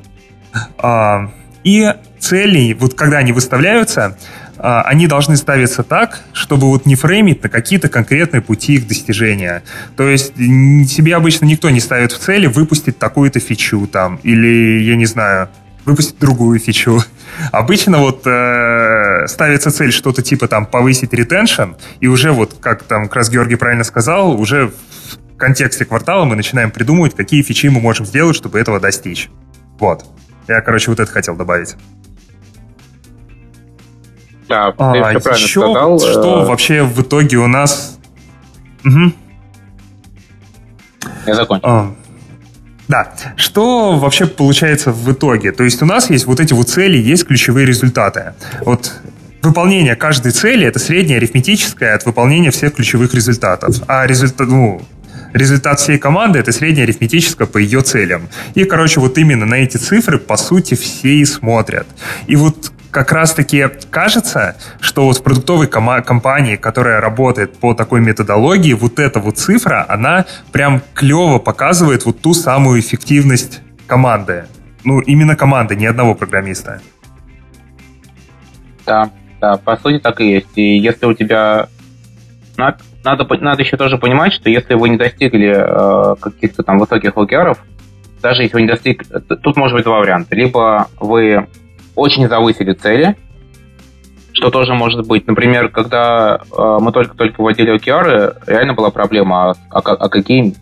Э, и цели, вот когда они выставляются, они должны ставиться так, чтобы вот не фреймить на какие-то конкретные пути их достижения. То есть себе обычно никто не ставит в цели выпустить такую-то фичу там, или, я не знаю, выпустить другую фичу. Обычно вот э, ставится цель что-то типа там повысить ретеншн, и уже вот, как там как раз Георгий правильно сказал, уже в контексте квартала мы начинаем придумывать, какие фичи мы можем сделать, чтобы этого достичь. Вот. Я, короче, вот это хотел добавить. Да, а, ты все правильно еще сказал. Что э, вообще в итоге у нас... Угу. Я закончил. А, да. Что вообще получается в итоге? То есть у нас есть вот эти вот цели, есть ключевые результаты. Вот выполнение каждой цели — это среднее арифметическое от выполнения всех ключевых результатов. А результат, ну, результат всей команды — это среднее арифметическое по ее целям. И, короче, вот именно на эти цифры, по сути, все и смотрят. И вот как раз-таки кажется, что вот в продуктовой кома- компании, которая работает по такой методологии, вот эта вот цифра, она прям клево показывает вот ту самую эффективность команды. Ну, именно команды, ни одного программиста. Да, да, по сути так и есть. И если у тебя... Надо, надо, надо еще тоже понимать, что если вы не достигли э, каких-то там высоких OKR, даже если вы не достигли... Тут может быть два варианта. Либо вы очень завысили цели, что тоже может быть. Например, когда э, мы только-только вводили OKR, реально была проблема, а, а, а какие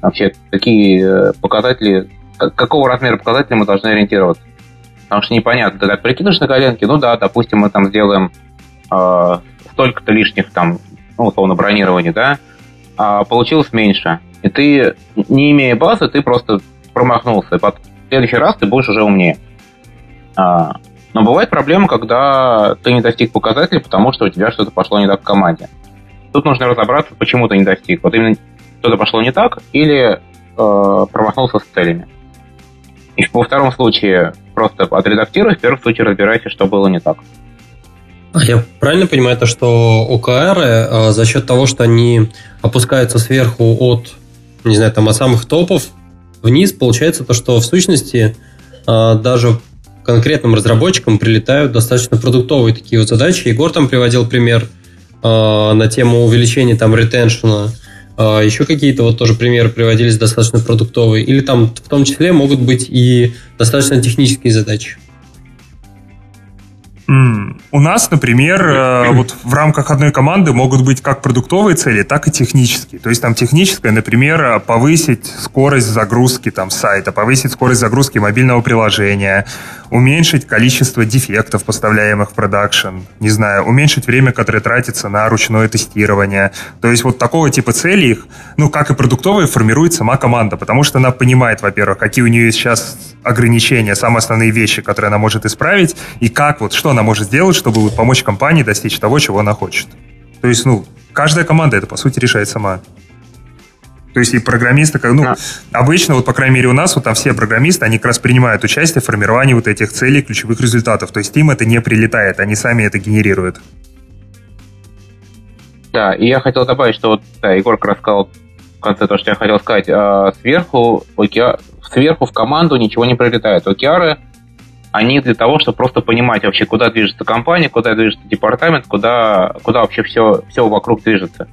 вообще какие э, показатели, какого размера показателей мы должны ориентироваться. Потому что непонятно, ты так прикинешь на коленке, ну да, допустим, мы там сделаем э, столько-то лишних там, ну, условно, бронирований, да, а получилось меньше. И ты, не имея базы, ты просто промахнулся. И в следующий раз ты будешь уже умнее. А, но бывает проблема, когда ты не достиг показателей, потому что у тебя что-то пошло не так в команде. Тут нужно разобраться, почему ты не достиг. Вот именно что-то пошло не так или э, промахнулся с целями. И во втором случае просто отредактируй, в первом случае разбирайся, что было не так. А я правильно понимаю то, что ОКР э, за счет того, что они опускаются сверху от, не знаю, там от самых топов вниз, получается то, что в сущности э, даже конкретным разработчикам прилетают достаточно продуктовые такие вот задачи. Егор там приводил пример э, на тему увеличения там ретеншена. Э, еще какие-то вот тоже примеры приводились достаточно продуктовые. Или там в том числе могут быть и достаточно технические задачи. У нас, например, э, вот в рамках одной команды могут быть как продуктовые цели, так и технические. То есть там техническая, например, повысить скорость загрузки там сайта, повысить скорость загрузки мобильного приложения, уменьшить количество дефектов, поставляемых в продакшн, не знаю, уменьшить время, которое тратится на ручное тестирование. То есть вот такого типа целей их, ну, как и продуктовые, формирует сама команда, потому что она понимает, во-первых, какие у нее сейчас ограничения, самые основные вещи, которые она может исправить, и как вот, что она может сделать, чтобы вот помочь компании достичь того, чего она хочет. То есть, ну, каждая команда это, по сути, решает сама. То есть и программисты, ну, да. обычно, вот, по крайней мере, у нас, вот там все программисты, они как раз принимают участие в формировании вот этих целей, ключевых результатов. То есть им это не прилетает, они сами это генерируют. Да, и я хотел добавить, что вот, да, Егор как раз сказал в конце то, что я хотел сказать. А, сверху, океа... сверху в команду ничего не прилетает. Океары, они для того, чтобы просто понимать вообще, куда движется компания, куда движется департамент, куда, куда вообще все, все вокруг движется.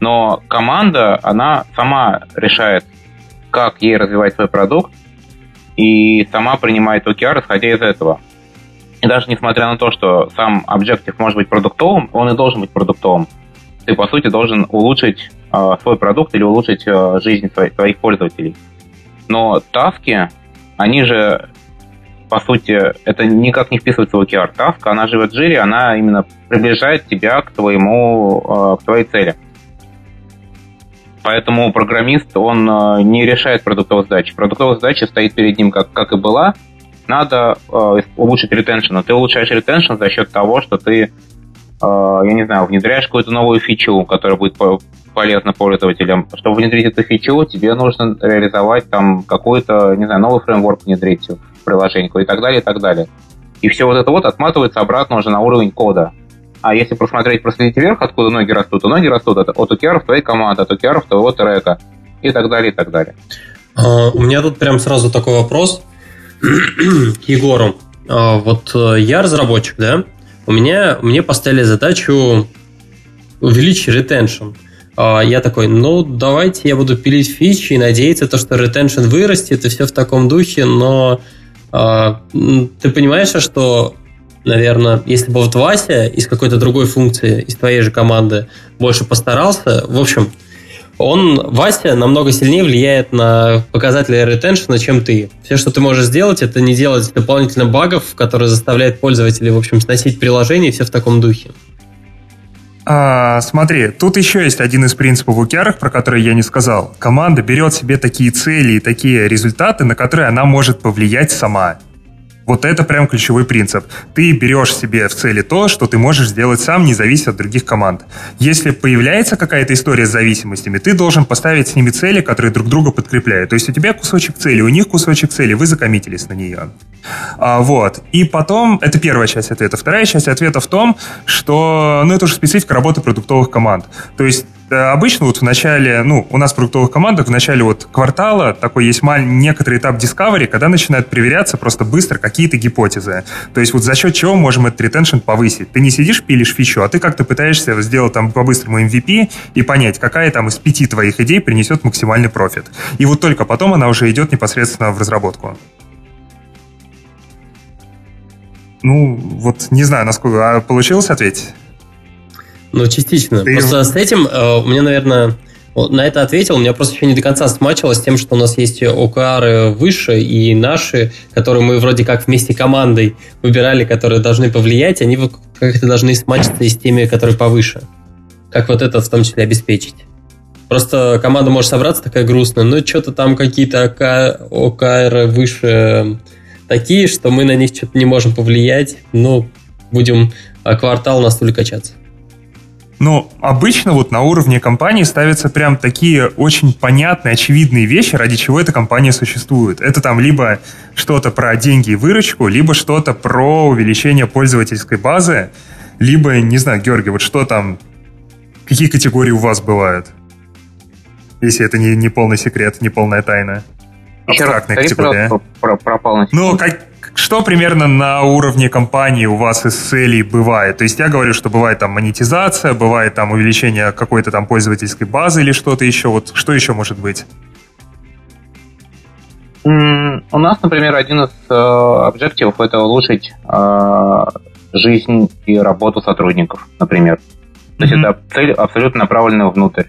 Но команда, она сама решает, как ей развивать свой продукт, и сама принимает OKR, исходя из этого. И даже несмотря на то, что сам объектив может быть продуктовым, он и должен быть продуктовым ты, по сути, должен улучшить э, свой продукт или улучшить э, жизнь твоих, твоих пользователей. Но таски, они же, по сути, это никак не вписывается в OKR. Таска, она живет в жире, она именно приближает тебя к твоему, э, к твоей цели. Поэтому программист, он э, не решает продуктовую задачу. Продуктовая задача стоит перед ним, как, как и была. Надо э, улучшить ретеншн. Ты улучшаешь ретеншн за счет того, что ты а, я не знаю, внедряешь какую-то новую фичу, которая будет полезна пользователям. Чтобы внедрить эту фичу, тебе нужно реализовать там какой-то, не знаю, новый фреймворк внедрить в приложение и так далее, и так далее. И все вот это вот отматывается обратно уже на уровень кода. А если просмотреть, проследить вверх, откуда ноги растут, то ноги растут от, от OKR твоей команды, от OKR твоего трека и так далее, и так далее. Uh, у меня тут прям сразу такой вопрос к Егору. Uh, вот э, я разработчик, да? у меня, мне поставили задачу увеличить ретеншн. Я такой, ну, давайте я буду пилить фичи и надеяться, то, что ретеншн вырастет, и все в таком духе, но а, ты понимаешь, что, наверное, если бы вот Вася из какой-то другой функции, из твоей же команды больше постарался, в общем, он, Вася, намного сильнее влияет на показатели ретеншена, чем ты. Все, что ты можешь сделать, это не делать дополнительно багов, которые заставляют пользователей, в общем, сносить приложение, все в таком духе. А, смотри, тут еще есть один из принципов OKR, про который я не сказал. Команда берет себе такие цели и такие результаты, на которые она может повлиять сама. Вот это прям ключевой принцип. Ты берешь себе в цели то, что ты можешь сделать сам, не завися от других команд. Если появляется какая-то история с зависимостями, ты должен поставить с ними цели, которые друг друга подкрепляют. То есть у тебя кусочек цели, у них кусочек цели, вы закоммитились на нее. А, вот. И потом, это первая часть ответа. Вторая часть ответа в том, что, ну, это уже специфика работы продуктовых команд. То есть обычно вот в начале, ну, у нас в продуктовых командах в начале вот квартала такой есть маль, некоторый этап discovery, когда начинают проверяться просто быстро какие-то гипотезы. То есть вот за счет чего можем этот ретеншн повысить. Ты не сидишь, пилишь фичу, а ты как-то пытаешься сделать там по-быстрому MVP и понять, какая там из пяти твоих идей принесет максимальный профит. И вот только потом она уже идет непосредственно в разработку. Ну, вот не знаю, насколько... А получилось ответить? Ну, частично. Ты... Просто с этим э, у меня, наверное, на это ответил. У меня просто еще не до конца смачилось тем, что у нас есть ОКРы выше и наши, которые мы вроде как вместе командой выбирали, которые должны повлиять, они как-то должны смачиться и с теми, которые повыше. Как вот это в том числе обеспечить. Просто команда может собраться такая грустная, но что-то там какие-то ОКР выше такие, что мы на них что-то не можем повлиять. Ну, будем квартал на стуле качаться. Но обычно вот на уровне компании ставятся прям такие очень понятные, очевидные вещи, ради чего эта компания существует. Это там либо что-то про деньги и выручку, либо что-то про увеличение пользовательской базы, либо, не знаю, Георгий, вот что там, какие категории у вас бывают? Если это не, не полный секрет, не полная тайна. Абстрактная категория. Пропал на Ну, как, что примерно на уровне компании у вас из целей бывает? То есть я говорю, что бывает там монетизация, бывает там увеличение какой-то там пользовательской базы или что-то еще. Вот что еще может быть? У нас, например, один из э, объективов это улучшить э, жизнь и работу сотрудников, например. То есть mm-hmm. это цель абсолютно направленная внутрь.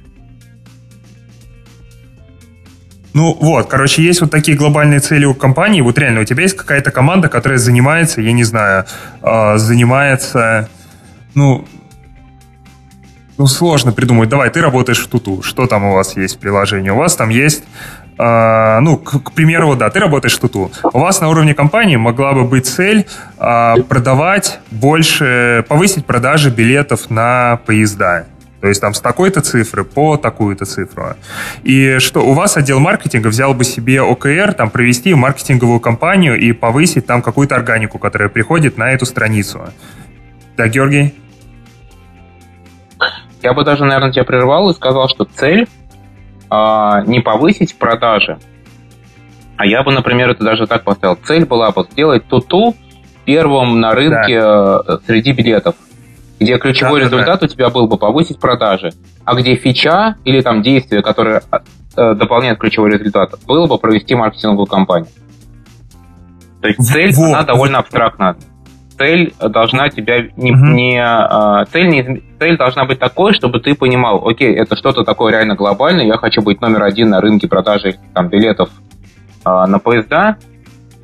Ну вот, короче, есть вот такие глобальные цели у компании. Вот реально, у тебя есть какая-то команда, которая занимается, я не знаю, э, занимается, ну, ну, сложно придумать. Давай, ты работаешь в Туту. Что там у вас есть в приложении? У вас там есть Uh, ну, к, к примеру, да, ты работаешь в Туту. У вас на уровне компании могла бы быть цель uh, продавать больше, повысить продажи билетов на поезда То есть там с такой-то цифры по такую-то цифру. И что у вас отдел маркетинга взял бы себе ОКР, там провести маркетинговую кампанию и повысить там какую-то органику, которая приходит на эту страницу. Да, Георгий? Я бы даже, наверное, тебя прервал и сказал, что цель а, не повысить продажи, а я бы, например, это даже так поставил. Цель была бы сделать туту первым на рынке да. Э, среди билетов, где ключевой да, результат да. у тебя был бы повысить продажи, а где фича или там действие, которое э, дополняет ключевой результат, было бы провести маркетинговую кампанию. То есть цель, вот. она довольно абстрактна. Цель должна тебя не, угу. не а, цель не цель должна быть такой, чтобы ты понимал, окей, это что-то такое реально глобальное, я хочу быть номер один на рынке продажи там билетов а, на поезда,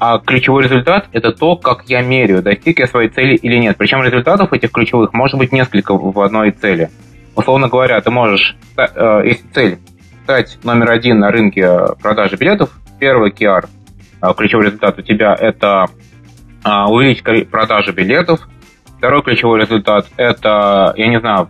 а ключевой результат – это то, как я меряю, достиг я своей цели или нет. Причем результатов этих ключевых может быть несколько в одной цели. Условно говоря, ты можешь, э, если цель стать номер один на рынке продажи билетов, первый QR, э, ключевой результат у тебя – это э, увеличить продажи билетов. Второй ключевой результат – это, я не знаю,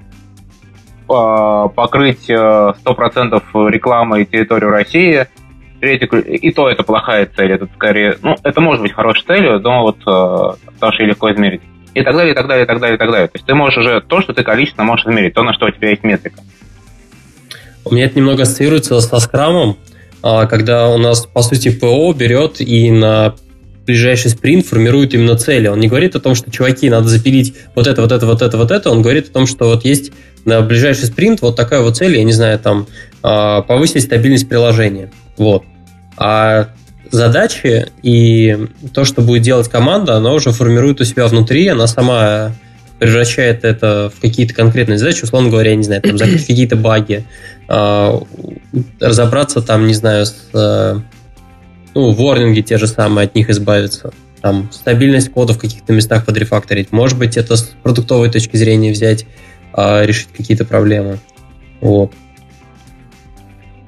покрыть 100% рекламы территорию России – третий, и то это плохая цель, это скорее, ну, это может быть хорошей целью, но вот э, потому что легко измерить. И так далее, и так далее, и так далее, и так далее. То есть ты можешь уже то, что ты количественно можешь измерить, то, на что у тебя есть метрика. У меня это немного ассоциируется со скрамом, а, когда у нас, по сути, ПО берет и на ближайший спринт формирует именно цели. Он не говорит о том, что, чуваки, надо запилить вот это, вот это, вот это, вот это. Он говорит о том, что вот есть на ближайший спринт вот такая вот цель, я не знаю, там, а, повысить стабильность приложения. Вот. А задачи и то, что будет делать команда, она уже формирует у себя внутри, она сама превращает это в какие-то конкретные задачи, условно говоря, я не знаю, там, закрыть какие-то баги, э, разобраться там, не знаю, с, э, ну, ворнинги те же самые, от них избавиться, там, стабильность кода в каких-то местах подрефакторить, может быть, это с продуктовой точки зрения взять, э, решить какие-то проблемы, вот.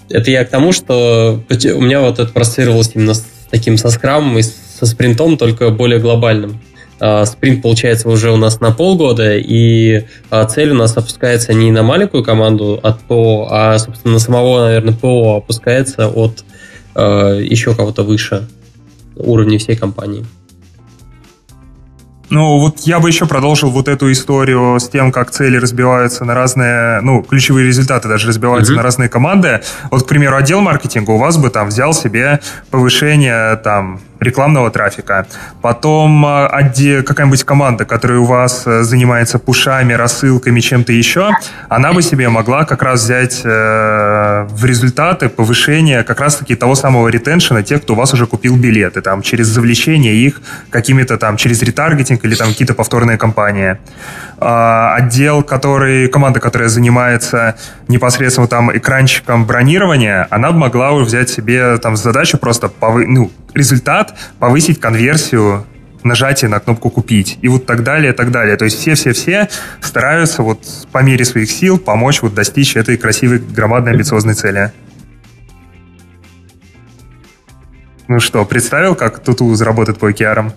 Это я к тому, что у меня вот это проассоциировалось именно с таким со скрамом и со спринтом, только более глобальным. А, спринт получается уже у нас на полгода, и а, цель у нас опускается не на маленькую команду от ПО, а, собственно, самого, наверное, ПО опускается от а, еще кого-то выше уровня всей компании. Ну, вот я бы еще продолжил вот эту историю с тем, как цели разбиваются на разные, ну, ключевые результаты даже разбиваются mm-hmm. на разные команды. Вот, к примеру, отдел маркетинга у вас бы там взял себе повышение там рекламного трафика. Потом а, какая-нибудь команда, которая у вас э, занимается пушами, рассылками, чем-то еще, она бы себе могла как раз взять э, в результаты повышения как раз-таки того самого ретеншена тех, кто у вас уже купил билеты, там, через завлечение их какими-то там, через ретаргетинг или там какие-то повторные кампании. А, отдел, который, команда, которая занимается непосредственно там экранчиком бронирования, она бы могла взять себе там задачу просто повы... ну, результат повысить конверсию нажатие на кнопку «Купить» и вот так далее, так далее. То есть все-все-все стараются вот по мере своих сил помочь вот достичь этой красивой, громадной, амбициозной цели. Ну что, представил, как Туту заработает по OKR?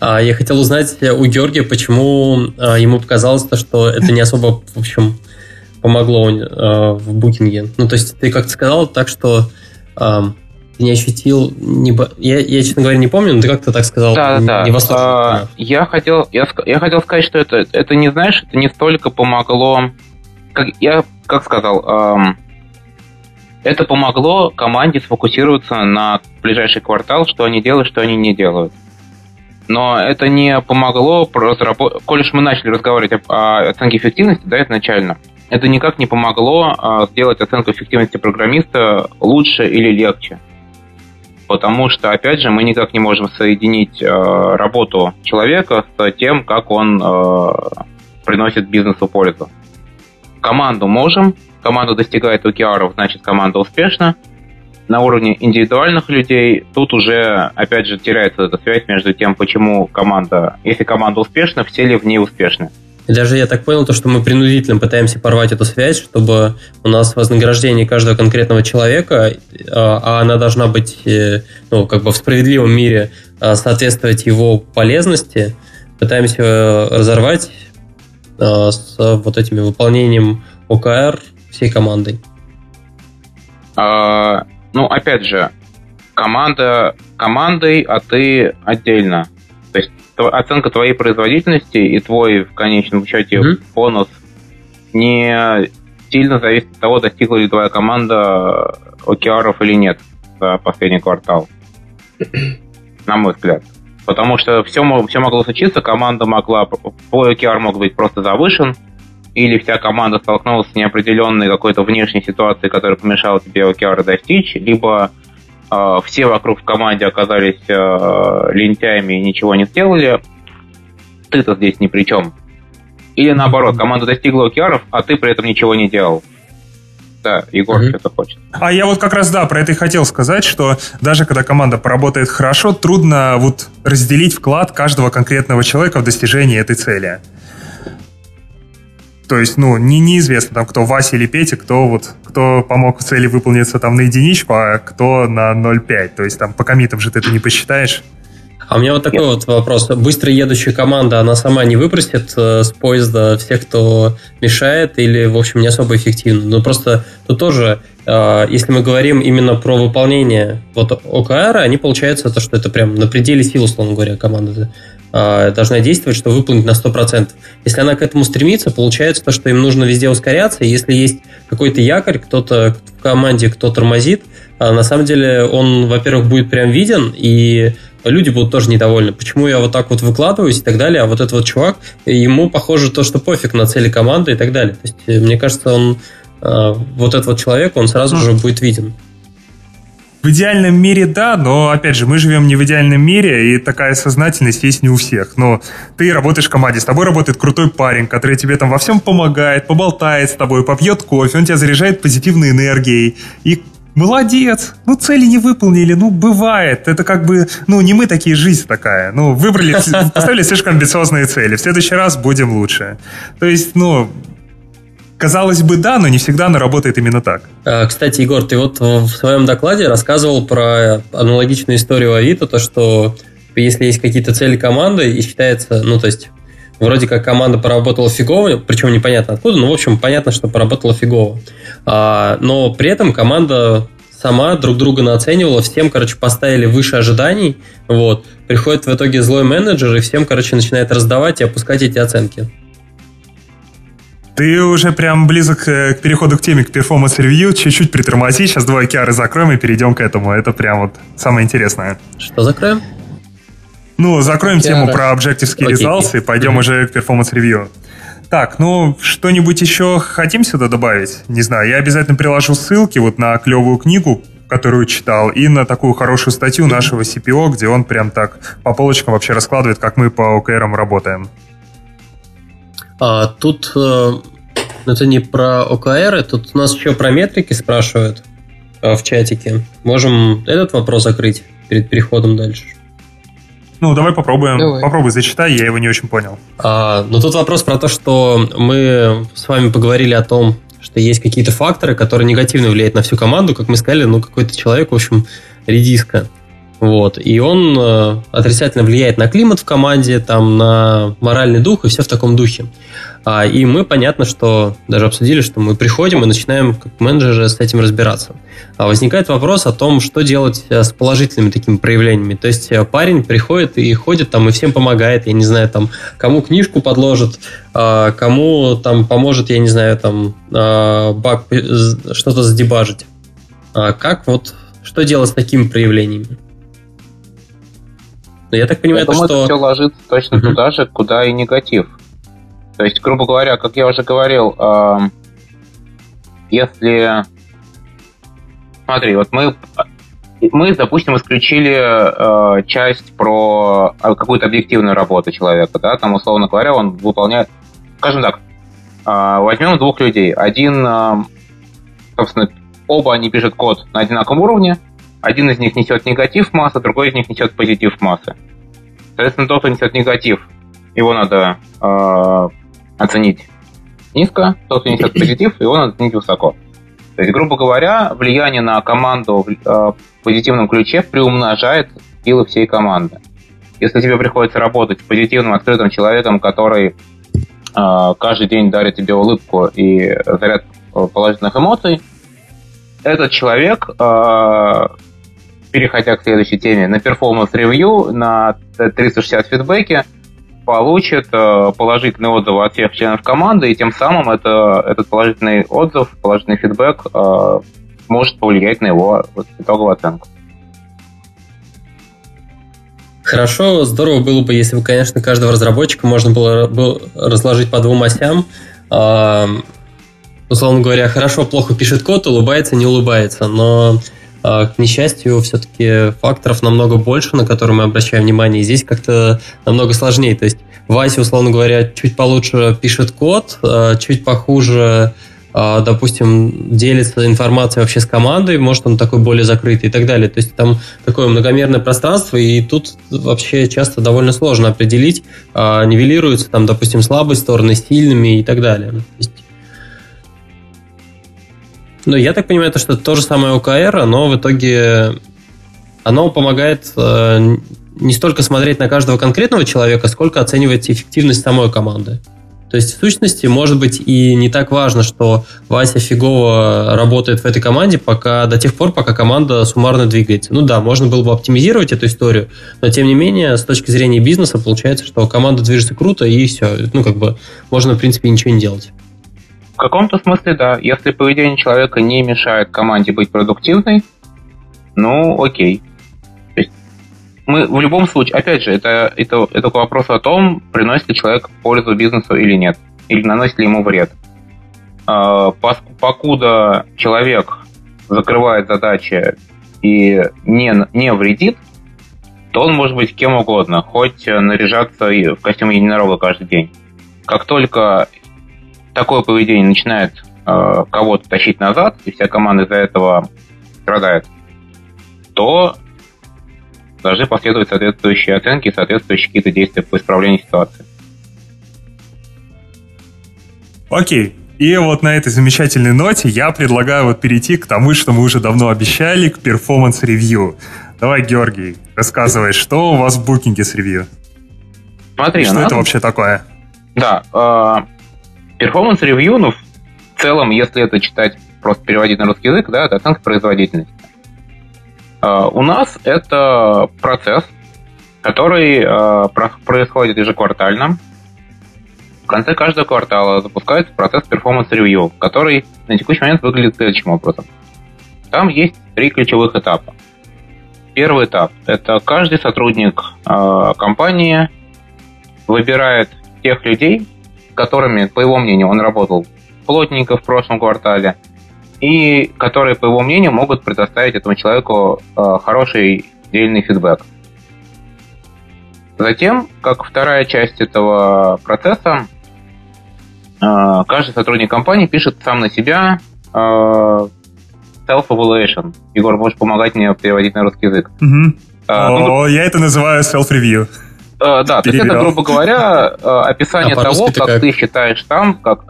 А, я хотел узнать у Георгия, почему а, ему показалось, то, что это не особо, в общем, помогло а, в букинге. Ну, то есть ты как-то сказал так, что ты не ощутил, не, я, я, честно говоря, не помню, но ты как-то так сказал, да, да, не. А, я, хотел, я, я хотел сказать, что это, это не, знаешь, это не столько помогло, как, я как сказал, эм, это помогло команде сфокусироваться на ближайший квартал, что они делают, что они не делают. Но это не помогло разработать... Коль уж мы начали разговаривать о, оценке эффективности, да, изначально, это никак не помогло а, сделать оценку эффективности программиста лучше или легче. Потому что, опять же, мы никак не можем соединить э, работу человека с тем, как он э, приносит бизнесу пользу. Команду можем, команда достигает OKR, значит команда успешна, на уровне индивидуальных людей тут уже, опять же, теряется эта связь между тем, почему команда, если команда успешна, все ли в ней успешны. И даже я так понял, то, что мы принудительно пытаемся порвать эту связь, чтобы у нас вознаграждение каждого конкретного человека, а, а она должна быть, э, ну, как бы в справедливом мире а, соответствовать его полезности, пытаемся разорвать э, с вот этими выполнением ОКР всей командой? А, ну, опять же, команда командой, а ты отдельно. То есть оценка твоей производительности и твой в конечном счете mm-hmm. бонус не сильно зависит от того, достигла ли твоя команда океаров или нет за последний квартал. На мой взгляд. Потому что все, все могло случиться, команда могла, твой OKR мог быть просто завышен, или вся команда столкнулась с неопределенной какой-то внешней ситуацией, которая помешала тебе OKR достичь, либо э, все вокруг в команде оказались э, лентяями и ничего не сделали, ты-то здесь ни при чем. Или наоборот, команда достигла OKR, а ты при этом ничего не делал. Да, Егор mm-hmm. что-то хочет. А я вот как раз, да, про это и хотел сказать, что даже когда команда поработает хорошо, трудно вот разделить вклад каждого конкретного человека в достижение этой цели. То есть, ну, не, неизвестно, там, кто Вася или Петя, кто вот, кто помог цели выполниться там на единичку, а кто на 0,5. То есть, там, по комитам же ты это не посчитаешь. А у меня вот такой вот вопрос. Быстро едущая команда, она сама не выпросит э, с поезда всех, кто мешает, или, в общем, не особо эффективно? Ну, просто тут тоже, э, если мы говорим именно про выполнение вот ОКР, они получается то, что это прям на пределе сил, условно говоря, команда э, должна действовать, чтобы выполнить на 100%. Если она к этому стремится, получается то, что им нужно везде ускоряться, если есть какой-то якорь, кто-то в команде, кто тормозит, на самом деле он, во-первых, будет прям виден, и люди будут тоже недовольны. Почему я вот так вот выкладываюсь и так далее, а вот этот вот чувак, ему похоже то, что пофиг на цели команды и так далее. То есть, мне кажется, он э, вот этот вот человек, он сразу же будет виден. В идеальном мире да, но опять же, мы живем не в идеальном мире, и такая сознательность есть не у всех. Но ты работаешь в команде, с тобой работает крутой парень, который тебе там во всем помогает, поболтает с тобой, попьет кофе, он тебя заряжает позитивной энергией. И Молодец! Ну, цели не выполнили, ну, бывает. Это как бы, ну, не мы такие, жизнь такая. Ну, выбрали, поставили слишком амбициозные цели. В следующий раз будем лучше. То есть, ну, казалось бы, да, но не всегда она работает именно так. А, кстати, Егор, ты вот в своем докладе рассказывал про аналогичную историю Авито, то, что если есть какие-то цели команды и считается, ну, то есть вроде как команда поработала фигово, причем непонятно откуда, но в общем понятно, что поработала фигово. А, но при этом команда сама друг друга наценивала, всем, короче, поставили выше ожиданий, вот, приходит в итоге злой менеджер и всем, короче, начинает раздавать и опускать эти оценки. Ты уже прям близок э, к переходу к теме, к performance review. Чуть-чуть притормози, сейчас два OKR ы закроем и перейдем к этому. Это прям вот самое интересное. Что закроем? Ну, закроем тему про Objective Key Results и пойдем mm-hmm. уже к Review. Так, ну, что-нибудь еще хотим сюда добавить? Не знаю, я обязательно приложу ссылки вот на клевую книгу, которую читал, и на такую хорошую статью нашего CPO, где он прям так по полочкам вообще раскладывает, как мы по OKR работаем. А, тут э, это не про OKR, тут у нас еще про метрики спрашивают э, в чатике. Можем этот вопрос закрыть перед переходом дальше? Ну, давай попробуем. Давай. Попробуй, зачитай, я его не очень понял. А, ну, тут вопрос про то, что мы с вами поговорили о том, что есть какие-то факторы, которые негативно влияют на всю команду. Как мы сказали, ну, какой-то человек, в общем, редиска. Вот. И он э, отрицательно влияет на климат в команде, там, на моральный дух и все в таком духе. А, и мы, понятно, что даже обсудили, что мы приходим и начинаем как менеджеры с этим разбираться. А возникает вопрос о том, что делать э, с положительными такими проявлениями. То есть э, парень приходит и ходит там и всем помогает, я не знаю, там, кому книжку подложит, а, кому там поможет, я не знаю, там, а, баг, что-то задебажить. А как вот, что делать с такими проявлениями? Но я так понимаю, я думаю, что... это все ложится точно uh-huh. туда же, куда и негатив. То есть, грубо говоря, как я уже говорил, э, если... Смотри, вот мы, мы, допустим, исключили э, часть про а, какую-то объективную работу человека, да, там, условно говоря, он выполняет... Скажем так, э, возьмем двух людей. Один, э, собственно, оба они пишут код на одинаковом уровне, один из них несет негатив массы, другой из них несет позитив массы. Соответственно, тот, кто несет негатив, его надо э, оценить низко, тот, кто несет позитив, его надо оценить высоко. То есть, грубо говоря, влияние на команду в э, позитивном ключе приумножает силы всей команды. Если тебе приходится работать с позитивным, открытым человеком, который каждый день дарит тебе улыбку и заряд положительных эмоций, этот человек, переходя к следующей теме, на performance review, на 360 фидбэке, получит положительный отзыв от всех членов команды, и тем самым это, этот положительный отзыв, положительный фидбэк может повлиять на его итоговую оценку. Хорошо, здорово было бы, если бы, конечно, каждого разработчика можно было, было разложить по двум осям. Условно говоря, хорошо, плохо пишет код, улыбается, не улыбается. Но, э, к несчастью, все-таки факторов намного больше, на которые мы обращаем внимание. И здесь как-то намного сложнее. То есть Вася, условно говоря, чуть получше пишет код, э, чуть похуже а, допустим, делится информацией вообще с командой, может он такой более закрытый и так далее. То есть там такое многомерное пространство, и тут вообще часто довольно сложно определить, а, нивелируются там, допустим, слабые стороны сильными и так далее. То есть но я так понимаю, то, что то же самое OKR, оно в итоге оно помогает э, не столько смотреть на каждого конкретного человека, сколько оценивать эффективность самой команды. То есть, в сущности, может быть и не так важно, что Вася фигово работает в этой команде пока, до тех пор, пока команда суммарно двигается. Ну да, можно было бы оптимизировать эту историю, но тем не менее, с точки зрения бизнеса, получается, что команда движется круто, и все. Ну, как бы, можно, в принципе, ничего не делать. В каком-то смысле, да. Если поведение человека не мешает команде быть продуктивной, ну, окей мы в любом случае, опять же, это, это, это вопрос о том, приносит ли человек пользу бизнесу или нет, или наносит ли ему вред. А, покуда человек закрывает задачи и не, не вредит, то он может быть кем угодно, хоть наряжаться в костюм единорога каждый день. Как только такое поведение начинает э, кого-то тащить назад, и вся команда из-за этого страдает, то должны последовать соответствующие оценки, соответствующие какие-то действия по исправлению ситуации. Окей. И вот на этой замечательной ноте я предлагаю вот перейти к тому, что мы уже давно обещали, к performance review. Давай, Георгий, рассказывай, что у вас в Booking е с review? Смотри, что нас... это вообще такое? Да, performance review, ну, в целом, если это читать, просто переводить на русский язык, да, это оценка производительности. А, у нас это процесс, который а, происходит ежеквартально. В конце каждого квартала запускается процесс performance review, который на текущий момент выглядит следующим образом. Там есть три ключевых этапа. Первый этап – это каждый сотрудник э, компании выбирает тех людей, с которыми, по его мнению, он работал плотненько в прошлом квартале – и которые, по его мнению, могут предоставить этому человеку э, хороший дельный фидбэк. Затем, как вторая часть этого процесса, э, каждый сотрудник компании пишет сам на себя э, self-evaluation. Егор, можешь помогать мне переводить на русский язык? Угу. А, ну, О, я это называю self-review. Uh, да, то есть это, грубо говоря, описание а того, как, как ты считаешь сам, как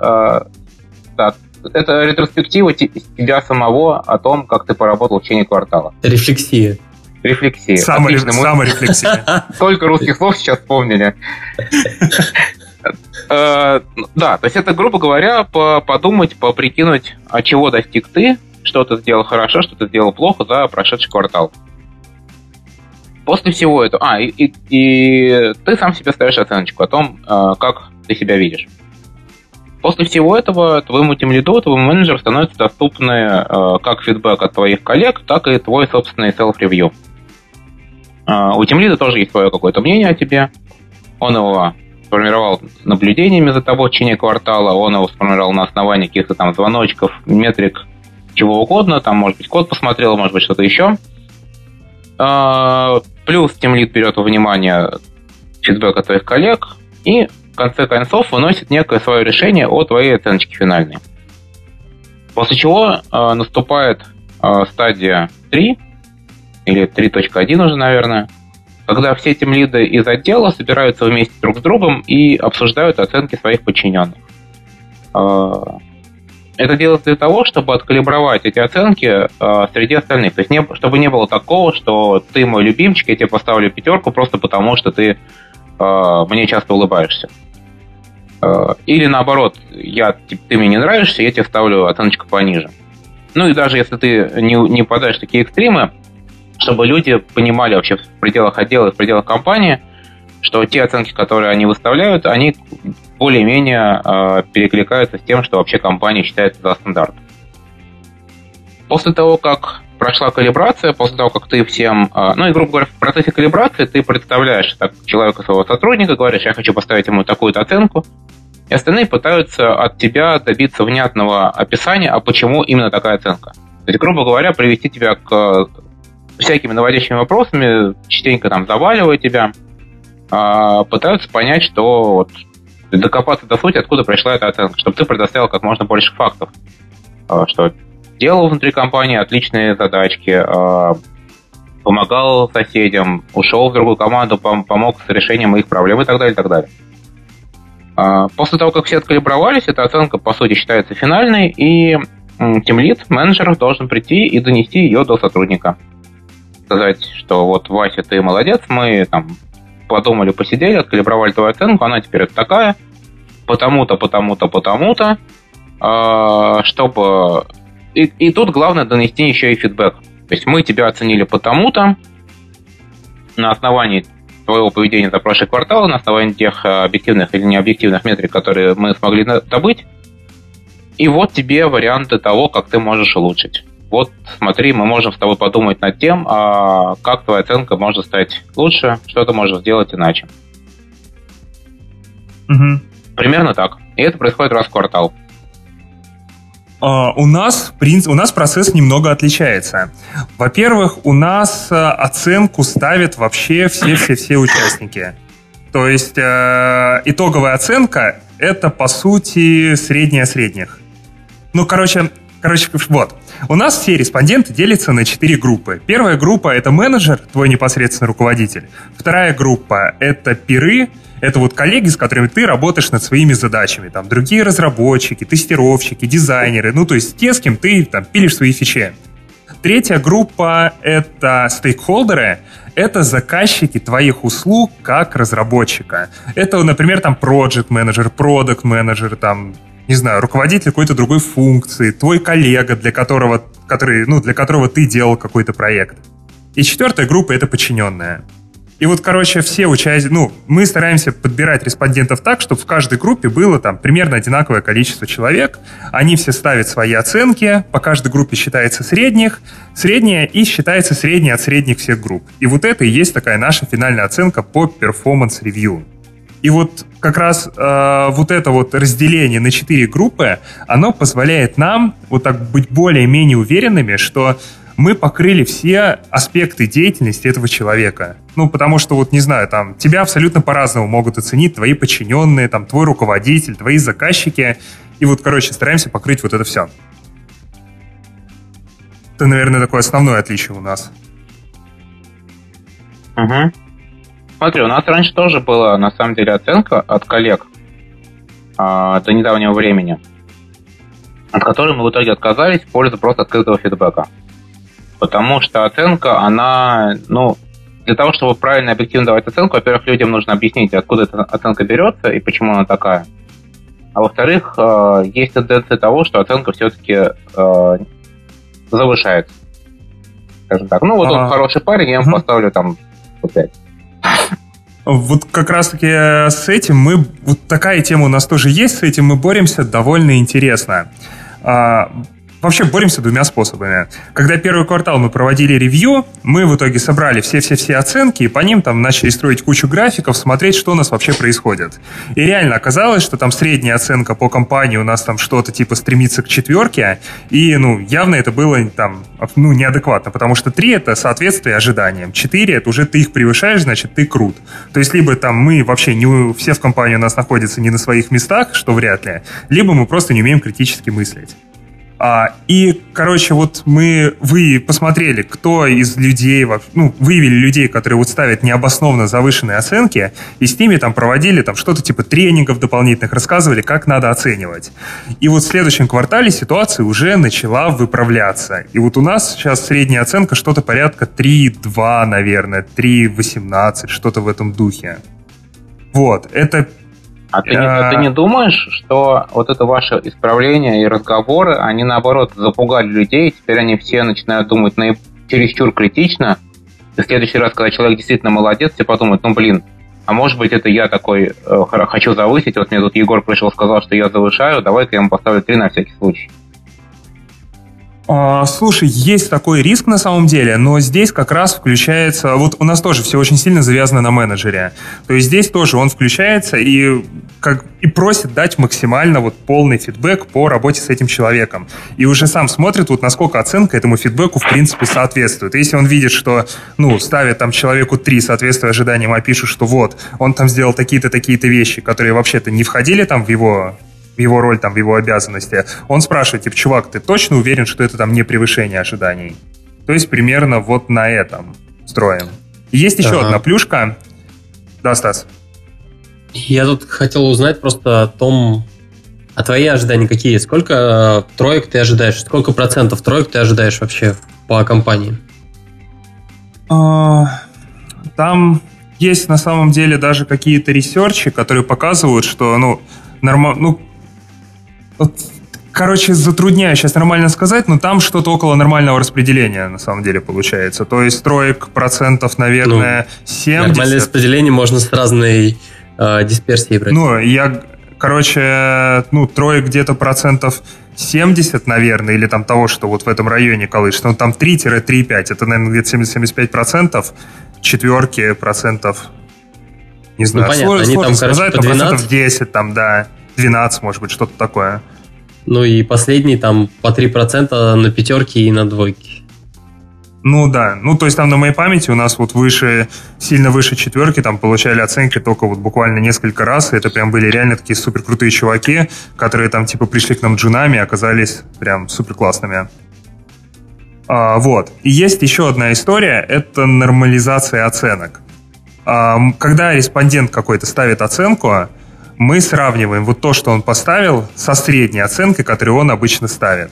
да, это ретроспектива тебя самого о том, как ты поработал в течение квартала. Рефлексия. Рефлексия. Саморефлексия. Саморефлексия. Только русских слов сейчас вспомнили. Э, да, то есть это, грубо говоря, подумать, поприкинуть, а чего достиг ты, что ты сделал хорошо, что ты сделал плохо за прошедший квартал. После всего этого... А, и, и, и ты сам себе ставишь оценочку о том, э, как ты себя видишь. После всего этого твоему тимлиду, твоему менеджеру становится доступны э, как фидбэк от твоих коллег, так и твой собственный self-ревью. Э, у тимлида тоже есть свое какое-то мнение о тебе. Он его сформировал наблюдениями за тобой в течение квартала, он его сформировал на основании каких-то там звоночков, метрик, чего угодно, там, может быть, код посмотрел, может быть, что-то еще. Э, плюс тимлид берет во внимание фидбэк от твоих коллег и конце концов выносит некое свое решение о твоей оценочке финальной. После чего э, наступает э, стадия 3, или 3.1 уже, наверное, когда все тем лиды из отдела собираются вместе друг с другом и обсуждают оценки своих подчиненных. Это делается для того, чтобы откалибровать эти оценки э, среди остальных. То есть, не, чтобы не было такого, что ты мой любимчик, я тебе поставлю пятерку просто потому, что ты э, мне часто улыбаешься. Э, или наоборот, я, ты мне не нравишься, я тебе ставлю оценочку пониже. Ну и даже если ты не, не попадаешь в такие экстремы, чтобы люди понимали вообще в пределах отдела в пределах компании, что те оценки, которые они выставляют, они более-менее э, перекликаются с тем, что вообще компания считает за стандарт. После того, как прошла калибрация, после того, как ты всем... Э, ну и, грубо говоря, в процессе калибрации ты представляешь так, человека, своего сотрудника, говоришь, я хочу поставить ему такую-то оценку, и остальные пытаются от тебя добиться внятного описания, а почему именно такая оценка. То есть, грубо говоря, привести тебя к всякими наводящими вопросами, частенько там заваливая тебя, а, пытаются понять, что вот докопаться до сути, откуда пришла эта оценка, чтобы ты предоставил как можно больше фактов, а, что делал внутри компании отличные задачки, а, помогал соседям, ушел в другую команду, помог с решением их проблем и так далее, и так далее. После того, как все откалибровались, эта оценка, по сути, считается финальной, и тимлид, менеджер, должен прийти и донести ее до сотрудника сказать, что вот, Вася, ты молодец, мы там подумали, посидели, откалибровали твою оценку, она теперь такая, потому-то, потому-то, потому-то, э, чтобы... И, и тут главное донести еще и фидбэк. То есть мы тебя оценили потому-то, на основании твоего поведения за прошлый квартал, на основании тех объективных или необъективных метрик, которые мы смогли добыть, и вот тебе варианты того, как ты можешь улучшить вот смотри, мы можем с тобой подумать над тем, а как твоя оценка может стать лучше, что ты можешь сделать иначе. Угу. Примерно так. И это происходит раз в квартал. Uh, у нас, у нас процесс немного отличается. Во-первых, у нас uh, оценку ставят вообще все-все-все участники. То есть uh, итоговая оценка — это, по сути, средняя средних. Ну, короче, короче, вот. У нас все респонденты делятся на четыре группы. Первая группа — это менеджер, твой непосредственный руководитель. Вторая группа — это пиры, это вот коллеги, с которыми ты работаешь над своими задачами. Там другие разработчики, тестировщики, дизайнеры. Ну, то есть те, с кем ты там пилишь свои фичи. Третья группа — это стейкхолдеры, это заказчики твоих услуг как разработчика. Это, например, там project менеджер, продукт менеджер, там не знаю, руководитель какой-то другой функции, твой коллега, для которого, который, ну, для которого ты делал какой-то проект. И четвертая группа — это подчиненная. И вот, короче, все участники, ну, мы стараемся подбирать респондентов так, чтобы в каждой группе было там примерно одинаковое количество человек. Они все ставят свои оценки, по каждой группе считается средних, средняя и считается средняя от средних всех групп. И вот это и есть такая наша финальная оценка по performance review. И вот как раз э, вот это вот разделение на четыре группы, оно позволяет нам вот так быть более-менее уверенными, что мы покрыли все аспекты деятельности этого человека. Ну, потому что, вот, не знаю, там, тебя абсолютно по-разному могут оценить твои подчиненные, там, твой руководитель, твои заказчики. И вот, короче, стараемся покрыть вот это все. Это, наверное, такое основное отличие у нас. Угу. Смотри, у нас раньше тоже была, на самом деле, оценка от коллег а, до недавнего времени, от которой мы в итоге отказались в пользу просто открытого фидбэка. Потому что оценка, она, ну, для того, чтобы правильно и объективно давать оценку, во-первых, людям нужно объяснить, откуда эта оценка берется и почему она такая. А во-вторых, э, есть тенденция того, что оценка все-таки э, завышается. Скажем так. Ну, вот он хороший парень, я ему поставлю там 5. Вот как раз-таки с этим мы... Вот такая тема у нас тоже есть, с этим мы боремся довольно интересно. Вообще боремся двумя способами. Когда первый квартал мы проводили ревью, мы в итоге собрали все-все-все оценки, и по ним там начали строить кучу графиков, смотреть, что у нас вообще происходит. И реально оказалось, что там средняя оценка по компании у нас там что-то типа стремится к четверке, и, ну, явно это было там, ну, неадекватно, потому что три это соответствие ожиданиям, четыре это уже ты их превышаешь, значит, ты крут. То есть, либо там мы вообще не все в компании у нас находятся не на своих местах, что вряд ли, либо мы просто не умеем критически мыслить. А, и, короче, вот мы, вы посмотрели, кто из людей, ну, выявили людей, которые вот ставят необоснованно завышенные оценки, и с ними там проводили там что-то типа тренингов дополнительных, рассказывали, как надо оценивать. И вот в следующем квартале ситуация уже начала выправляться. И вот у нас сейчас средняя оценка что-то порядка 3,2, наверное, 3,18, что-то в этом духе. Вот, это А ты, не, а ты не думаешь, что вот это ваше исправление и разговоры, они наоборот запугали людей, теперь они все начинают думать на чересчур критично, и в следующий раз, когда человек действительно молодец, все подумают, ну блин, а может быть это я такой э, хочу завысить, вот мне тут Егор пришел, сказал, что я завышаю, давай-ка я ему поставлю 3 на всякий случай. А, слушай, есть такой риск на самом деле, но здесь как раз включается... Вот у нас тоже все очень сильно завязано на менеджере. То есть здесь тоже он включается и, как, и просит дать максимально вот полный фидбэк по работе с этим человеком. И уже сам смотрит, вот насколько оценка этому фидбэку в принципе соответствует. Если он видит, что, ну, ставит там человеку 3, соответствуя ожиданиям, а пишут, что вот, он там сделал такие-то, такие-то вещи, которые вообще-то не входили там в его его роль, там, в его обязанности, он спрашивает, типа, чувак, ты точно уверен, что это там не превышение ожиданий? То есть примерно вот на этом строим. есть еще ага. одна плюшка. Да, Стас? Я тут хотел узнать просто о том, а твои ожидания какие? Сколько э, троек ты ожидаешь? Сколько процентов троек ты ожидаешь вообще по компании? А, там есть на самом деле даже какие-то ресерчи, которые показывают, что, ну, норма... ну короче, затрудняю сейчас нормально сказать, но там что-то около нормального распределения на самом деле получается. То есть троек процентов, наверное, ну, 70. Нормальное распределение можно с разной э, дисперсией брать. Ну, я, короче, ну, троек где-то процентов 70, наверное, или там того, что вот в этом районе колышется. Ну, там 3-3,5. Это, наверное, где-то 70-75 процентов. Четверки процентов не знаю, ну, понятно, сложно, они там, сказать, короче, по 12... процентов 10, там, да. 12, может быть, что-то такое. Ну и последний там по 3% на пятерки и на двойки. Ну да, ну то есть там на моей памяти у нас вот выше, сильно выше четверки, там получали оценки только вот буквально несколько раз, и это прям были реально такие супер крутые чуваки, которые там типа пришли к нам джунами оказались прям супер классными. А, вот. И есть еще одна история, это нормализация оценок. А, когда респондент какой-то ставит оценку, мы сравниваем вот то, что он поставил, со средней оценкой, которую он обычно ставит.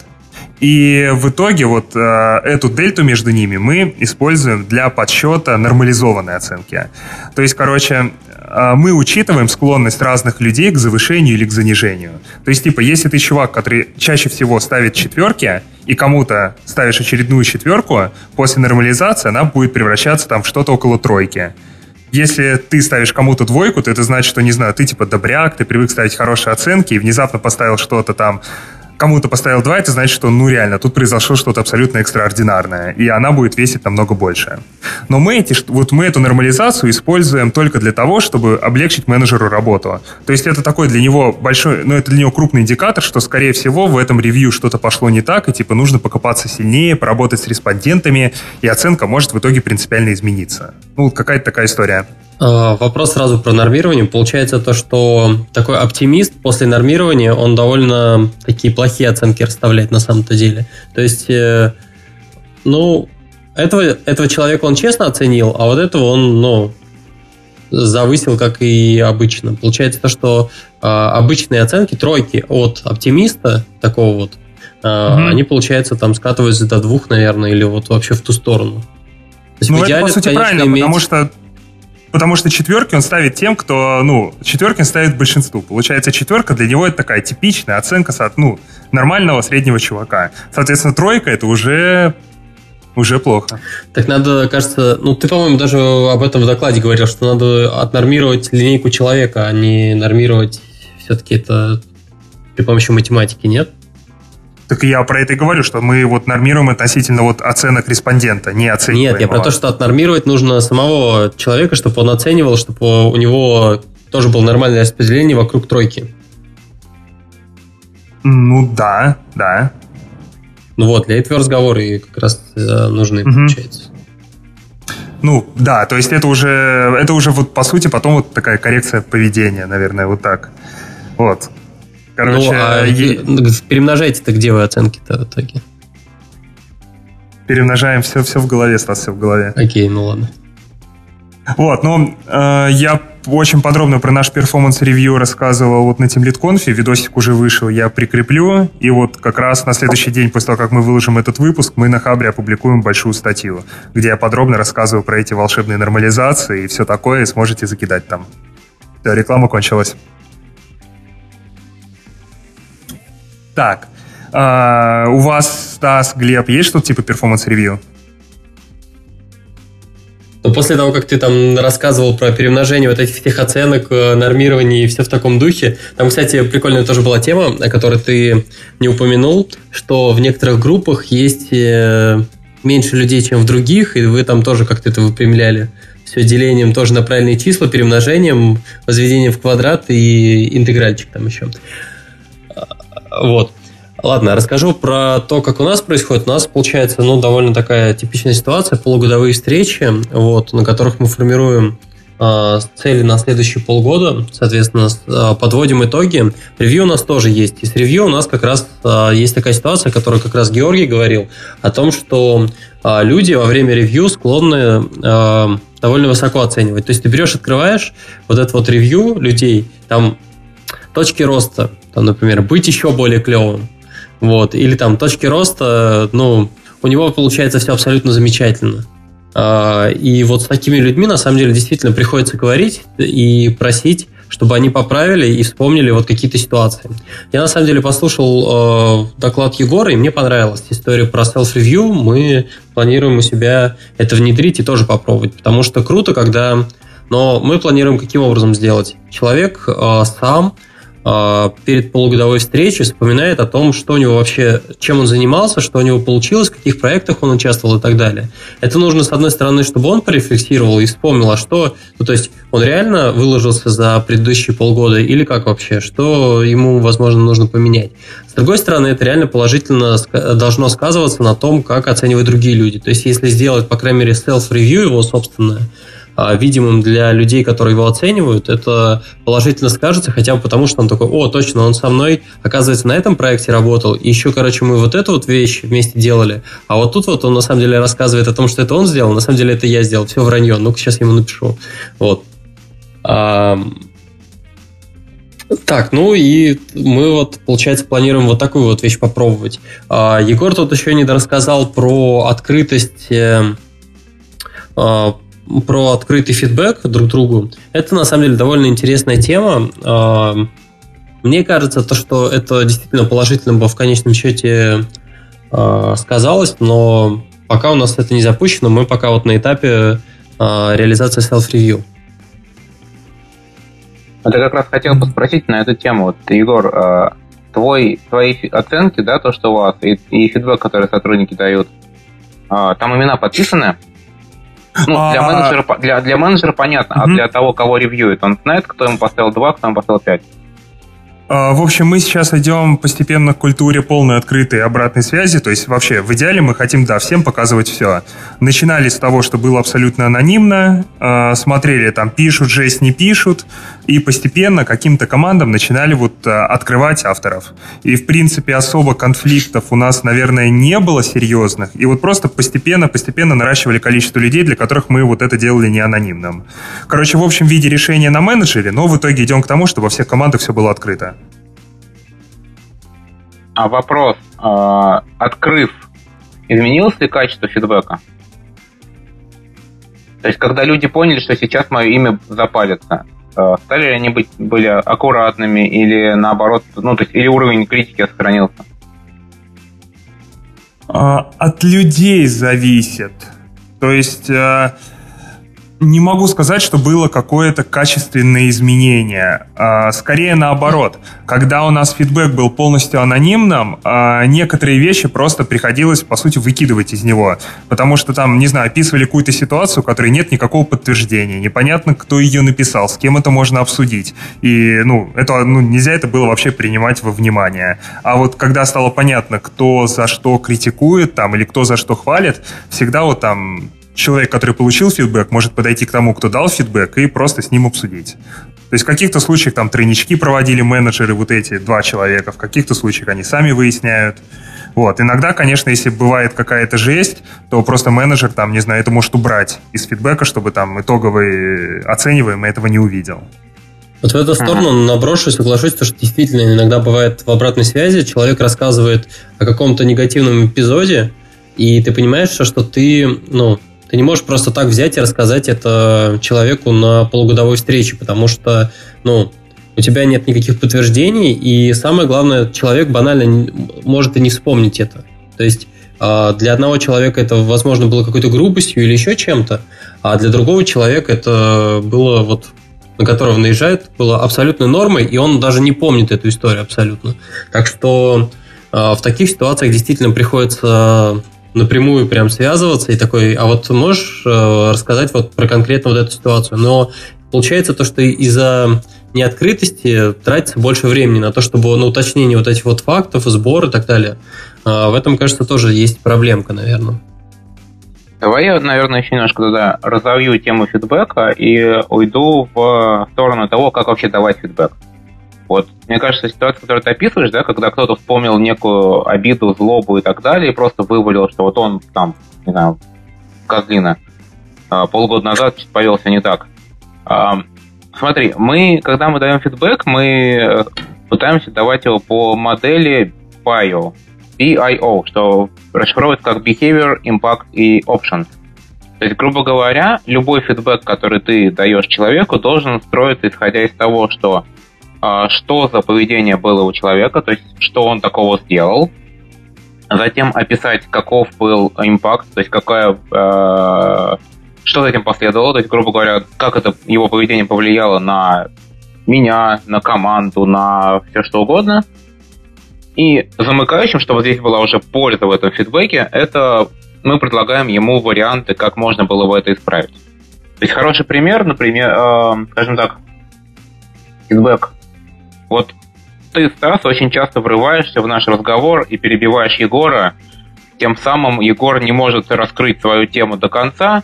И в итоге вот э, эту дельту между ними мы используем для подсчета нормализованной оценки. То есть, короче, э, мы учитываем склонность разных людей к завышению или к занижению. То есть, типа, если ты чувак, который чаще всего ставит четверки, и кому-то ставишь очередную четверку, после нормализации она будет превращаться там в что-то около тройки. Если ты ставишь кому-то двойку, то это значит, что, не знаю, ты типа добряк, ты привык ставить хорошие оценки и внезапно поставил что-то там кому-то поставил 2, это значит, что, ну, реально, тут произошло что-то абсолютно экстраординарное, и она будет весить намного больше. Но мы, эти, вот мы эту нормализацию используем только для того, чтобы облегчить менеджеру работу. То есть это такой для него большой, ну, это для него крупный индикатор, что, скорее всего, в этом ревью что-то пошло не так, и, типа, нужно покопаться сильнее, поработать с респондентами, и оценка может в итоге принципиально измениться. Ну, какая-то такая история. А, вопрос сразу про нормирование. Получается то, что такой оптимист после нормирования, он довольно такие плохие оценки расставляет на самом-то деле. То есть, э, ну, этого, этого человека он честно оценил, а вот этого он, ну, завысил, как и обычно. Получается то, что э, обычные оценки, тройки от оптимиста, такого вот, э, mm они, получается, там скатываются до двух, наверное, или вот вообще в ту сторону. То есть, ну, это, по сути, правильно, иметь... потому что Потому что четверки он ставит тем, кто, ну, четверки он ставит большинству. Получается, четверка для него это такая типичная оценка, ну, нормального среднего чувака. Соответственно, тройка это уже уже плохо. Так надо, кажется, ну ты, по-моему, даже об этом в докладе говорил, что надо отнормировать линейку человека, а не нормировать все-таки это при помощи математики, нет? Так я про это и говорю, что мы вот нормируем относительно вот оценок респондента, не оцениваем Нет, я про то, что отнормировать нужно самого человека, чтобы он оценивал, чтобы у него тоже было нормальное распределение вокруг тройки. Ну да, да. Ну вот, для этого разговоры как раз э, нужны, угу. получается. Ну, да, то есть это уже, это уже вот по сути потом вот такая коррекция поведения, наверное, вот так. Вот. Короче, ну, а е... перемножаете-то где вы оценки-то в итоге? Перемножаем все, все в голове, Стас, все в голове. Окей, ну ладно. Вот, ну, э, я очень подробно про наш performance review рассказывал вот на TeamLead видосик уже вышел, я прикреплю, и вот как раз на следующий день после того, как мы выложим этот выпуск, мы на Хабре опубликуем большую статью, где я подробно рассказываю про эти волшебные нормализации и все такое, и сможете закидать там. Все, реклама кончилась. Так, а, у вас, Стас, Глеб, есть что-то типа performance review? Но после того, как ты там рассказывал про перемножение вот этих всех оценок, э, нормирование и все в таком духе, там, кстати, прикольная тоже была тема, о которой ты не упомянул, что в некоторых группах есть э, меньше людей, чем в других, и вы там тоже как-то это выпрямляли. Все делением тоже на правильные числа, перемножением, возведением в квадрат и интегральчик там еще. Вот. Ладно, расскажу про то, как у нас происходит. У нас получается, ну, довольно такая типичная ситуация, полугодовые встречи, вот, на которых мы формируем э, цели на следующие полгода, соответственно, э, подводим итоги. Ревью у нас тоже есть. И с ревью у нас как раз э, есть такая ситуация, о которой как раз Георгий говорил, о том, что э, люди во время ревью склонны э, довольно высоко оценивать. То есть ты берешь, открываешь вот это вот ревью людей, там точки роста, там, например, быть еще более клевым, вот, или там точки роста, ну, у него получается все абсолютно замечательно. А, и вот с такими людьми, на самом деле, действительно приходится говорить и просить, чтобы они поправили и вспомнили вот какие-то ситуации. Я, на самом деле, послушал э, доклад Егора, и мне понравилась история про self-review. Мы планируем у себя это внедрить и тоже попробовать, потому что круто, когда... Но мы планируем каким образом сделать. Человек э, сам перед полугодовой встречей вспоминает о том, что у него вообще, чем он занимался, что у него получилось, в каких проектах он участвовал и так далее. Это нужно, с одной стороны, чтобы он порефлексировал и вспомнил, а что, ну, то есть он реально выложился за предыдущие полгода или как вообще, что ему, возможно, нужно поменять. С другой стороны, это реально положительно должно сказываться на том, как оценивают другие люди. То есть если сделать, по крайней мере, self-review его собственное, а, видимым для людей, которые его оценивают, это положительно скажется, хотя бы потому, что он такой, о, точно, он со мной, оказывается, на этом проекте работал, и еще, короче, мы вот эту вот вещь вместе делали, а вот тут вот он на самом деле рассказывает о том, что это он сделал, на самом деле это я сделал, все вранье, ну-ка сейчас ему напишу. Вот. А, так, ну и мы вот, получается, планируем вот такую вот вещь попробовать. А, Егор тут еще не рассказал про открытость э, а, про открытый фидбэк друг другу, это на самом деле довольно интересная тема. А, мне кажется, то, что это действительно положительно бы в конечном счете а, сказалось, но пока у нас это не запущено, мы пока вот на этапе а, реализации self-review. Вот я как раз хотел поспросить на эту тему. Вот, Егор, твой, твои оценки, да, то, что у вас, и, и фидбэк, который сотрудники дают, там имена подписаны? Ну, для, а... менеджера, для, для менеджера понятно, а для того, кого ревьюет, он знает, кто ему поставил 2, кто ему поставил 5. А, в общем, мы сейчас идем постепенно к культуре полной открытой обратной связи. То есть вообще в идеале мы хотим, да, всем показывать все. Начинали с того, что было абсолютно анонимно, а, смотрели там пишут, жесть не пишут, и постепенно каким-то командам начинали вот а, открывать авторов. И в принципе особо конфликтов у нас, наверное, не было серьезных. И вот просто постепенно-постепенно наращивали количество людей, для которых мы вот это делали не анонимным. Короче, в общем виде решения на менеджере, но в итоге идем к тому, чтобы во всех командах все было открыто. А вопрос, э, открыв, изменилось ли качество фидбэка? То есть, когда люди поняли, что сейчас мое имя запалится, э, стали ли они быть более аккуратными или наоборот, ну, то есть, или уровень критики сохранился? А, от людей зависит. То есть... Не могу сказать, что было какое-то качественное изменение. А, скорее наоборот. Когда у нас фидбэк был полностью анонимным, а, некоторые вещи просто приходилось, по сути, выкидывать из него. Потому что там, не знаю, описывали какую-то ситуацию, у которой нет никакого подтверждения. Непонятно, кто ее написал, с кем это можно обсудить. И, ну, это, ну, нельзя это было вообще принимать во внимание. А вот когда стало понятно, кто за что критикует там или кто за что хвалит, всегда вот там человек, который получил фидбэк, может подойти к тому, кто дал фидбэк, и просто с ним обсудить. То есть в каких-то случаях там тройнички проводили менеджеры, вот эти два человека, в каких-то случаях они сами выясняют. Вот. Иногда, конечно, если бывает какая-то жесть, то просто менеджер там, не знаю, это может убрать из фидбэка, чтобы там итоговый оцениваемый этого не увидел. Вот в эту сторону ага. наброшу и соглашусь, что действительно иногда бывает в обратной связи, человек рассказывает о каком-то негативном эпизоде, и ты понимаешь, что ты, ну, ты не можешь просто так взять и рассказать это человеку на полугодовой встрече, потому что, ну, у тебя нет никаких подтверждений, и самое главное, человек банально может и не вспомнить это. То есть а, для одного человека это, возможно, было какой-то грубостью или еще чем-то, а для другого человека это было вот на которого наезжает, было абсолютной нормой, и он даже не помнит эту историю абсолютно. Так что э, в таких ситуациях действительно приходится напрямую прям связываться и такой, а вот можешь э, рассказать вот про конкретно вот эту ситуацию? Но получается то, что из-за неоткрытости тратится больше времени на то, чтобы на уточнение вот этих вот фактов, сбор и так далее. Э, в этом, кажется, тоже есть проблемка, наверное. Давай я, наверное, еще немножко туда разовью тему фидбэка и уйду в сторону того, как вообще давать фидбэк. Вот, мне кажется, ситуация, которую ты описываешь, да, когда кто-то вспомнил некую обиду, злобу и так далее, и просто вывалил, что вот он там, не знаю, как глина, а, полгода назад повел себя не так. А, смотри, мы, когда мы даем фидбэк, мы пытаемся давать его по модели BIO. BIO, что расшифровывается как Behavior, Impact и Options. То есть, грубо говоря, любой фидбэк, который ты даешь человеку, должен строиться исходя из того, что что за поведение было у человека, то есть что он такого сделал, затем описать, каков был импакт, то есть какая, э, что за этим последовало, то есть, грубо говоря, как это его поведение повлияло на меня, на команду, на все что угодно – и замыкающим, чтобы здесь была уже польза в этом фидбэке, это мы предлагаем ему варианты, как можно было бы это исправить. То есть хороший пример, например, э, скажем так, фидбэк. Вот ты, Стас, очень часто врываешься в наш разговор и перебиваешь Егора, тем самым Егор не может раскрыть свою тему до конца,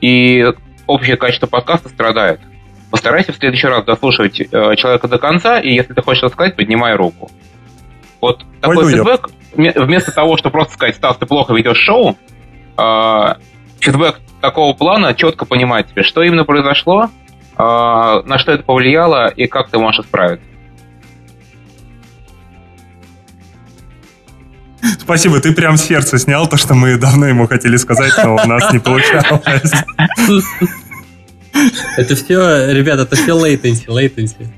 и общее качество подкаста страдает. Постарайся в следующий раз дослушивать э, человека до конца, и если ты хочешь рассказать, поднимай руку. Вот такой Пойду фидбэк, я. вместо того, чтобы просто сказать, Стас, ты плохо ведешь шоу, э, фидбэк такого плана четко понимать тебе, что именно произошло, э, на что это повлияло и как ты можешь исправить. Спасибо, ты прям сердце снял то, что мы давно ему хотели сказать, но у нас не получалось. Это все, ребята, это все latency, latency.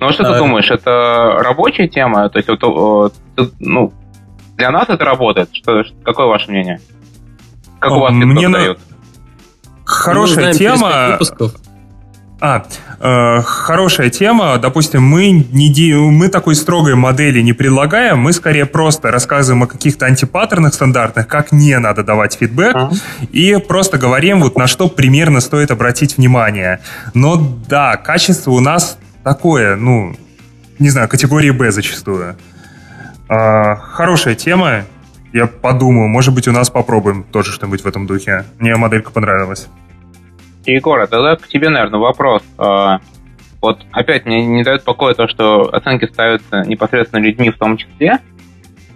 Ну, а что а, ты думаешь, это рабочая тема? То есть, вот, ну, для нас это работает? Что, какое ваше мнение? Как у вас Мне на... Хорошая тема. А, э, хорошая тема. Допустим, мы, не, мы такой строгой модели не предлагаем, мы скорее просто рассказываем о каких-то антипаттернах стандартных, как не надо давать фидбэк, uh-huh. и просто говорим, вот на что примерно стоит обратить внимание. Но да, качество у нас такое, ну, не знаю, категории Б зачастую. А, хорошая тема. Я подумаю, может быть, у нас попробуем тоже что-нибудь в этом духе. Мне моделька понравилась. Егор, а тогда к тебе, наверное, вопрос. А, вот опять мне не дает покоя то, что оценки ставятся непосредственно людьми в том числе.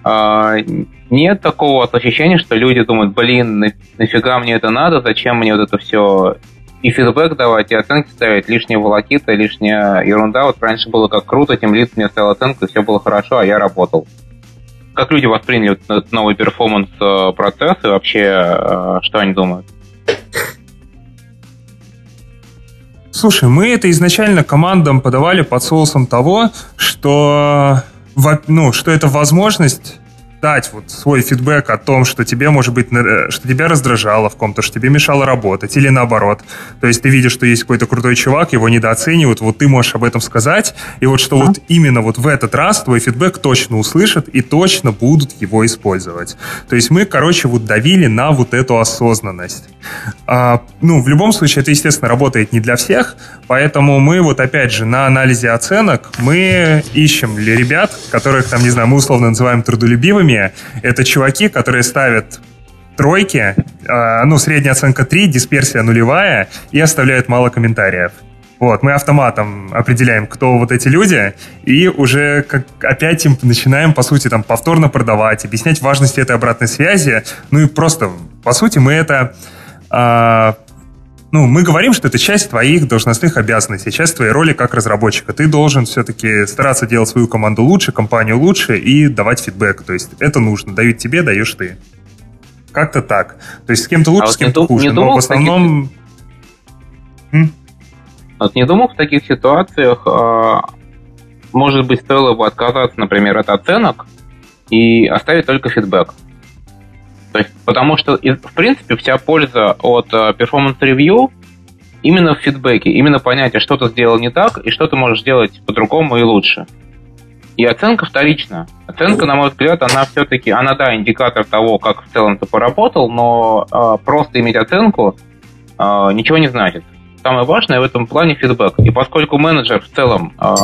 А, нет такого ощущения, что люди думают, блин, нафига мне это надо, зачем мне вот это все и фидбэк давать, и оценки ставить, лишняя волокита, лишняя ерунда. Вот раньше было как круто, тем лид мне ставил оценку, все было хорошо, а я работал. Как люди восприняли этот новый перформанс-процесс э, и вообще, э, что они думают? Слушай, мы это изначально командам подавали под соусом того, что, ну, что это возможность дать вот свой фидбэк о том, что тебе, может быть, что тебя раздражало в ком-то, что тебе мешало работать, или наоборот. То есть ты видишь, что есть какой-то крутой чувак, его недооценивают, вот ты можешь об этом сказать, и вот что вот именно вот в этот раз твой фидбэк точно услышат и точно будут его использовать. То есть мы, короче, вот давили на вот эту осознанность. А, ну, в любом случае, это, естественно, работает не для всех, поэтому мы вот, опять же, на анализе оценок мы ищем ли ребят, которых, там, не знаю, мы условно называем трудолюбивыми, Академия — это чуваки, которые ставят тройки, э, ну, средняя оценка 3, дисперсия нулевая, и оставляют мало комментариев. Вот, мы автоматом определяем, кто вот эти люди, и уже как опять им начинаем, по сути, там, повторно продавать, объяснять важность этой обратной связи. Ну и просто, по сути, мы это э, ну, мы говорим, что это часть твоих должностных обязанностей, часть твоей роли как разработчика. Ты должен все-таки стараться делать свою команду лучше, компанию лучше и давать фидбэк. То есть это нужно. Дают тебе, даешь ты. Как-то так. То есть с кем-то лучше, а с кем-то хуже. Не думал, но в основном... Вот не думал в таких ситуациях, а, может быть, стоило бы отказаться, например, от оценок и оставить только фидбэк. То есть, потому что, в принципе, вся польза от performance review именно в фидбэке, именно понятие, что ты сделал не так и что ты можешь сделать по-другому и лучше. И оценка вторична. Оценка, на мой взгляд, она все-таки, она да, индикатор того, как в целом ты поработал, но э, просто иметь оценку э, ничего не значит. Самое важное в этом плане фидбэк. И поскольку менеджер в целом э,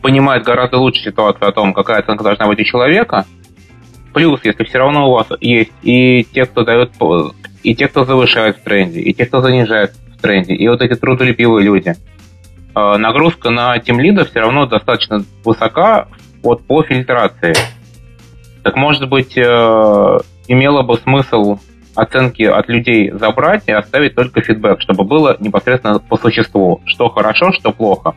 понимает гораздо лучше ситуацию о том, какая оценка должна быть у человека, плюс, если все равно у вас есть и те, кто дает, и те, кто завышает в тренде, и те, кто занижает в тренде, и вот эти трудолюбивые люди – Э, нагрузка на тимлида все равно достаточно высока вот по фильтрации. Так может быть, э, имело бы смысл оценки от людей забрать и оставить только фидбэк, чтобы было непосредственно по существу, что хорошо, что плохо.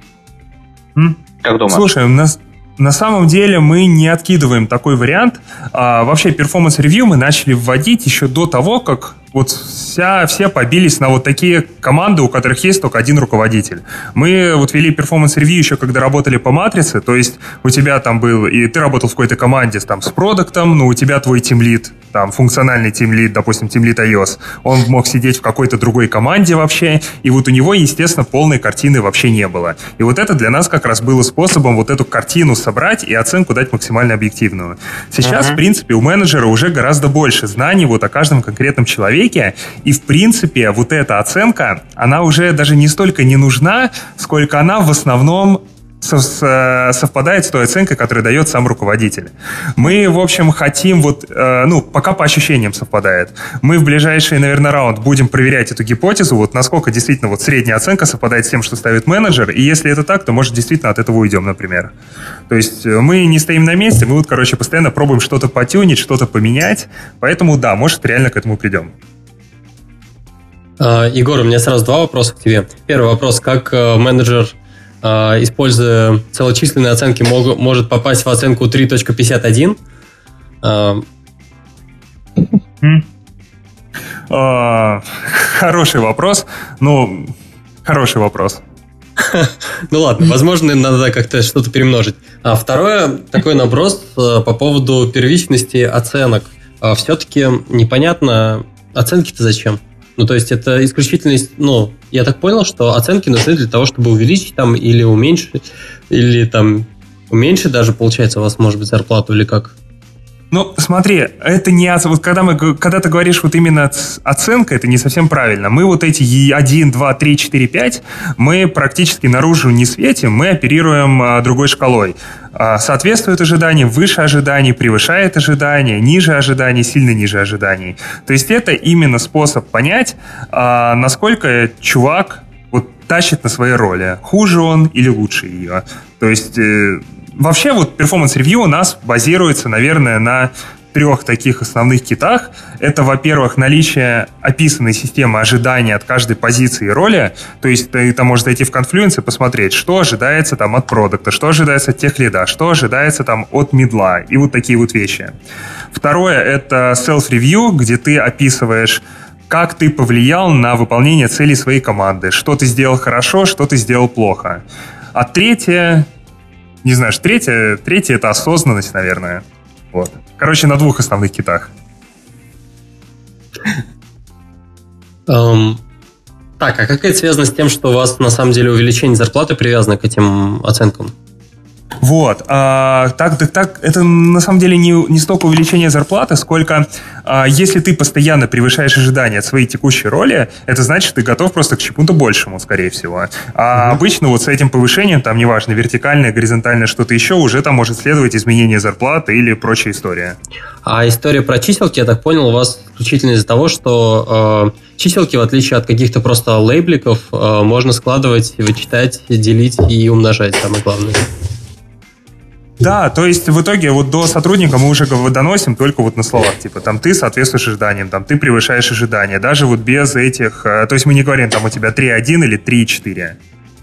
Как думаешь? Слушай, у нас на самом деле мы не откидываем такой вариант. А, вообще, performance review мы начали вводить еще до того, как вот вся, все побились на вот такие команды, у которых есть только один руководитель. Мы вот ввели performance review еще, когда работали по матрице, то есть у тебя там был, и ты работал в какой-то команде там, с продуктом, но у тебя твой тимлид, там, функциональный тимлид, допустим, тимлид iOS, он мог сидеть в какой-то другой команде вообще, и вот у него, естественно, полной картины вообще не было. И вот это для нас как раз было способом вот эту картину собрать и оценку дать максимально объективную. Сейчас, uh-huh. в принципе, у менеджера уже гораздо больше знаний вот о каждом конкретном человеке, человеке. И, в принципе, вот эта оценка, она уже даже не столько не нужна, сколько она в основном совпадает с той оценкой, которую дает сам руководитель. Мы, в общем, хотим вот, э, ну, пока по ощущениям совпадает. Мы в ближайший, наверное, раунд будем проверять эту гипотезу, вот насколько действительно вот средняя оценка совпадает с тем, что ставит менеджер, и если это так, то, может, действительно от этого уйдем, например. То есть э, мы не стоим на месте, мы вот, короче, постоянно пробуем что-то потюнить, что-то поменять, поэтому, да, может, реально к этому придем. А, Егор, у меня сразу два вопроса к тебе. Первый вопрос. Как э, менеджер, используя целочисленные оценки, мог, может попасть в оценку 3.51? А, хороший вопрос. Ну, хороший вопрос. Ну ладно, возможно, надо как-то что-то перемножить. А второе, такой наброс э, по поводу первичности оценок. Все-таки непонятно, оценки-то зачем? Ну, то есть это исключительно, ну, я так понял, что оценки нужны для того, чтобы увеличить там или уменьшить, или там уменьшить даже, получается, у вас может быть зарплату или как? Ну, смотри, это не... Вот когда, мы, когда ты говоришь вот именно оценка, это не совсем правильно. Мы вот эти 1, 2, 3, 4, 5, мы практически наружу не светим, мы оперируем а, другой шкалой. А, соответствует ожиданиям, выше ожиданий, превышает ожидания, ниже ожиданий, сильно ниже ожиданий. То есть это именно способ понять, а, насколько чувак вот тащит на своей роли. Хуже он или лучше ее. То есть э, Вообще вот performance review у нас базируется, наверное, на трех таких основных китах. Это, во-первых, наличие описанной системы ожидания от каждой позиции и роли. То есть ты там можешь зайти в Confluence и посмотреть, что ожидается там от продукта, что ожидается от техлида, что ожидается там от мидла и вот такие вот вещи. Второе — это self-review, где ты описываешь как ты повлиял на выполнение целей своей команды, что ты сделал хорошо, что ты сделал плохо. А третье не знаю, третье, третье это осознанность, наверное. Вот. Короче, на двух основных китах. Um, так, а как это связано с тем, что у вас на самом деле увеличение зарплаты привязано к этим оценкам? Вот. А, так, так, так, это на самом деле не, не столько увеличение зарплаты, сколько а, если ты постоянно превышаешь ожидания от своей текущей роли, это значит, что ты готов просто к чему-то большему, скорее всего. А угу. обычно вот с этим повышением, там, неважно, вертикальное, горизонтальное, что-то еще, уже там может следовать изменение зарплаты или прочая история. А история про чиселки, я так понял, у вас исключительно из-за того, что э, чиселки, в отличие от каких-то просто лейбликов, э, можно складывать, вычитать, делить и умножать, самое главное. Да, то есть в итоге вот до сотрудника мы уже доносим только вот на словах, типа там ты соответствуешь ожиданиям, там ты превышаешь ожидания, даже вот без этих, э, то есть мы не говорим там у тебя 3.1 или 3.4.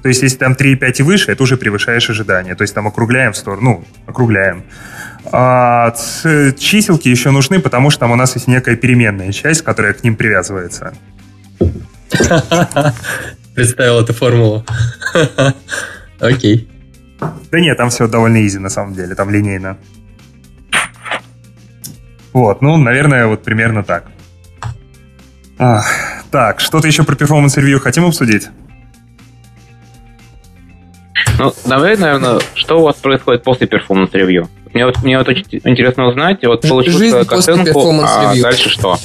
То есть если там 3.5 и выше, это уже превышаешь ожидания, то есть там округляем в сторону, ну, округляем. А чиселки еще нужны, потому что там у нас есть некая переменная часть, которая к ним привязывается. Представил эту формулу. Окей. Да нет, там все довольно easy на самом деле, там линейно. Вот, ну, наверное, вот примерно так. А, так, что-то еще про performance review хотим обсудить? Ну, давай, наверное, что у вас происходит после performance review? Мне вот, мне вот очень интересно узнать, вот получил Жизнь оценку, а дальше что?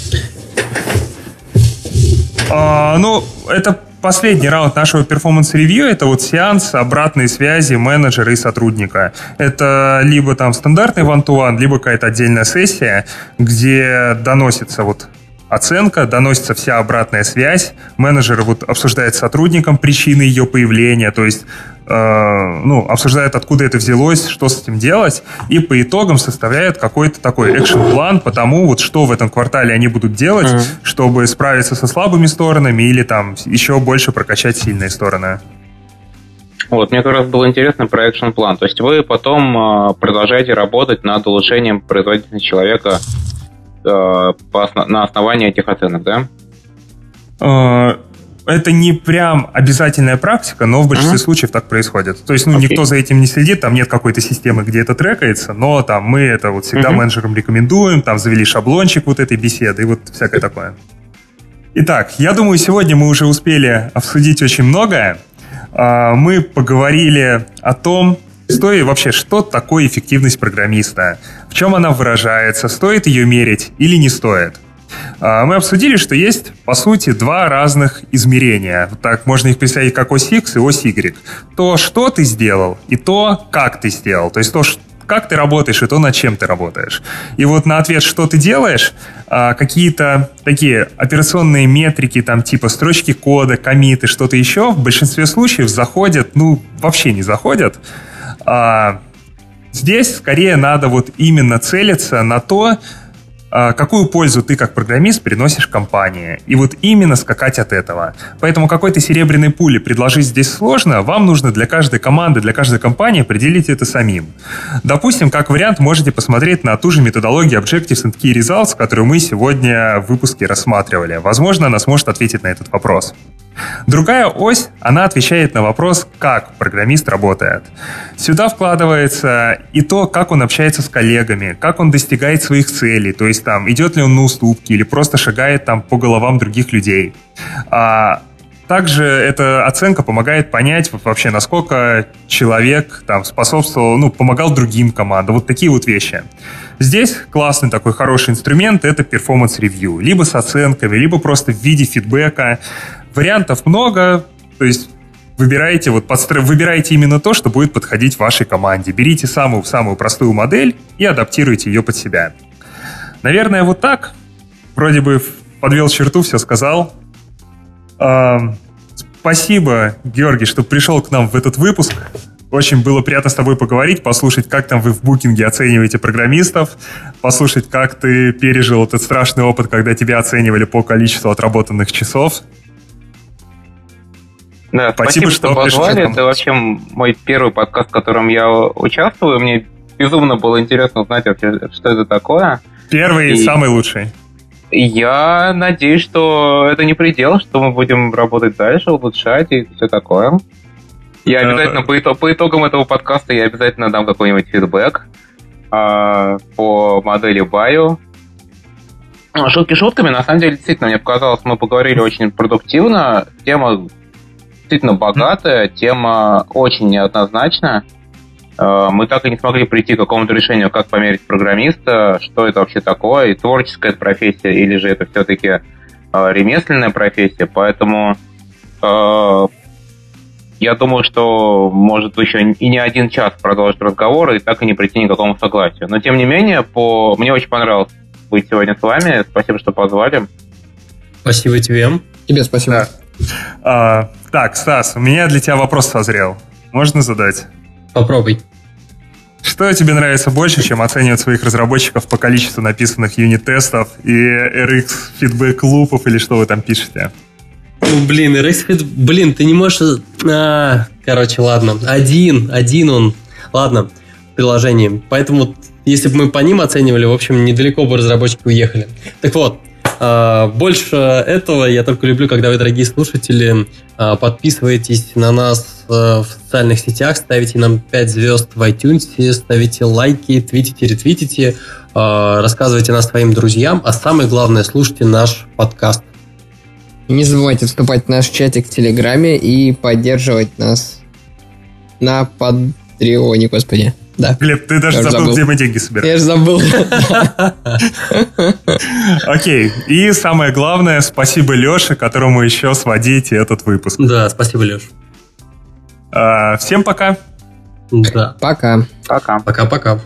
А, ну, это последний раунд нашего performance review это вот сеанс обратной связи менеджера и сотрудника. Это либо там стандартный one-to-one, либо какая-то отдельная сессия, где доносится вот оценка, доносится вся обратная связь, менеджер вот обсуждает с сотрудником причины ее появления, то есть ну, обсуждают, откуда это взялось, что с этим делать, и по итогам составляют какой-то такой action plan по тому, вот что в этом квартале они будут делать, mm-hmm. чтобы справиться со слабыми сторонами или там еще больше прокачать сильные стороны. Вот, мне как раз было интересно про экшен-план. То есть вы потом э, продолжаете работать над улучшением производительности человека э, по на основании этих оценок, да? Это не прям обязательная практика, но в большинстве uh-huh. случаев так происходит. То есть, ну, okay. никто за этим не следит, там нет какой-то системы, где это трекается, но там мы это вот всегда uh-huh. менеджерам рекомендуем, там завели шаблончик вот этой беседы и вот всякое такое. Итак, я думаю, сегодня мы уже успели обсудить очень многое. А, мы поговорили о том, стоит вообще, что такое эффективность программиста, в чем она выражается, стоит ее мерить или не стоит. А, мы обсудили, что есть, по сути, два разных измерения. Так можно их представить как ось X и ось Y. То, что ты сделал, и то, как ты сделал. То есть то, как ты работаешь, и то, над чем ты работаешь. И вот на ответ, что ты делаешь, а, какие-то такие операционные метрики, там типа строчки кода, комиты, что-то еще, в большинстве случаев заходят, ну, вообще не заходят. А, здесь скорее надо вот именно целиться на то, какую пользу ты как программист приносишь компании. И вот именно скакать от этого. Поэтому какой-то серебряной пули предложить здесь сложно. Вам нужно для каждой команды, для каждой компании определить это самим. Допустим, как вариант можете посмотреть на ту же методологию Objectives and Key Results, которую мы сегодня в выпуске рассматривали. Возможно, она сможет ответить на этот вопрос. Другая ось, она отвечает на вопрос, как программист работает. Сюда вкладывается и то, как он общается с коллегами, как он достигает своих целей, то есть там, идет ли он на уступки или просто шагает там по головам других людей. А, также эта оценка помогает понять вообще, насколько человек там способствовал, ну, помогал другим командам. Вот такие вот вещи. Здесь классный такой хороший инструмент — это review. Либо с оценками, либо просто в виде фидбэка. Вариантов много, то есть выбирайте, вот подстро... выбирайте именно то, что будет подходить вашей команде. Берите самую-самую простую модель и адаптируйте ее под себя. Наверное, вот так. Вроде бы подвел черту, все сказал. А, спасибо, Георгий, что пришел к нам в этот выпуск. Очень было приятно с тобой поговорить, послушать, как там вы в букинге оцениваете программистов, послушать, как ты пережил этот страшный опыт, когда тебя оценивали по количеству отработанных часов. Да, спасибо, спасибо что, позвали. Это вообще мой первый подкаст, в котором я участвую. Мне безумно было интересно узнать вообще, что это такое. Первый и, самый лучший. Я надеюсь, что это не предел, что мы будем работать дальше, улучшать и все такое. Я обязательно по, итог, по итогам этого подкаста я обязательно дам какой-нибудь фидбэк э, по модели Bio. Шутки шутками, на самом деле, действительно, мне показалось, мы поговорили очень продуктивно. Тема действительно богатая, тема очень неоднозначная. Э, мы так и не смогли прийти к какому-то решению, как померить программиста, что это вообще такое, и творческая профессия, или же это все-таки э, ремесленная профессия. Поэтому э, я думаю, что может еще и не один час продолжить разговор и так и не прийти ни к какому согласию. Но тем не менее, по... мне очень понравилось быть сегодня с вами. Спасибо, что позвали. Спасибо тебе. Тебе спасибо. Да. А, так, Стас, у меня для тебя вопрос созрел. Можно задать? Попробуй. Что тебе нравится больше, чем оценивать своих разработчиков по количеству написанных юнит-тестов и RX фидбэк-лупов или что вы там пишете? Ну, блин, RX feedback... Блин, ты не можешь... А, короче, ладно. Один, один он. Ладно, приложение. Поэтому, если бы мы по ним оценивали, в общем, недалеко бы разработчики уехали. Так вот, больше этого я только люблю, когда вы, дорогие слушатели, а, подписываетесь на нас а, в социальных сетях, ставите нам 5 звезд в iTunes, ставите лайки, твитите, ретвитите, рассказывайте нас своим друзьям, а самое главное, слушайте наш подкаст. Не забывайте вступать в наш чатик в Телеграме и поддерживать нас на Патреоне, господи. Да. Глеб, ты даже забыл, забыл, где мы деньги собираем. Я же забыл. Окей. И самое главное, спасибо Леше, которому еще сводите этот выпуск. Да, спасибо, Леш. А, всем пока. Да. Пока. Пока. Пока-пока.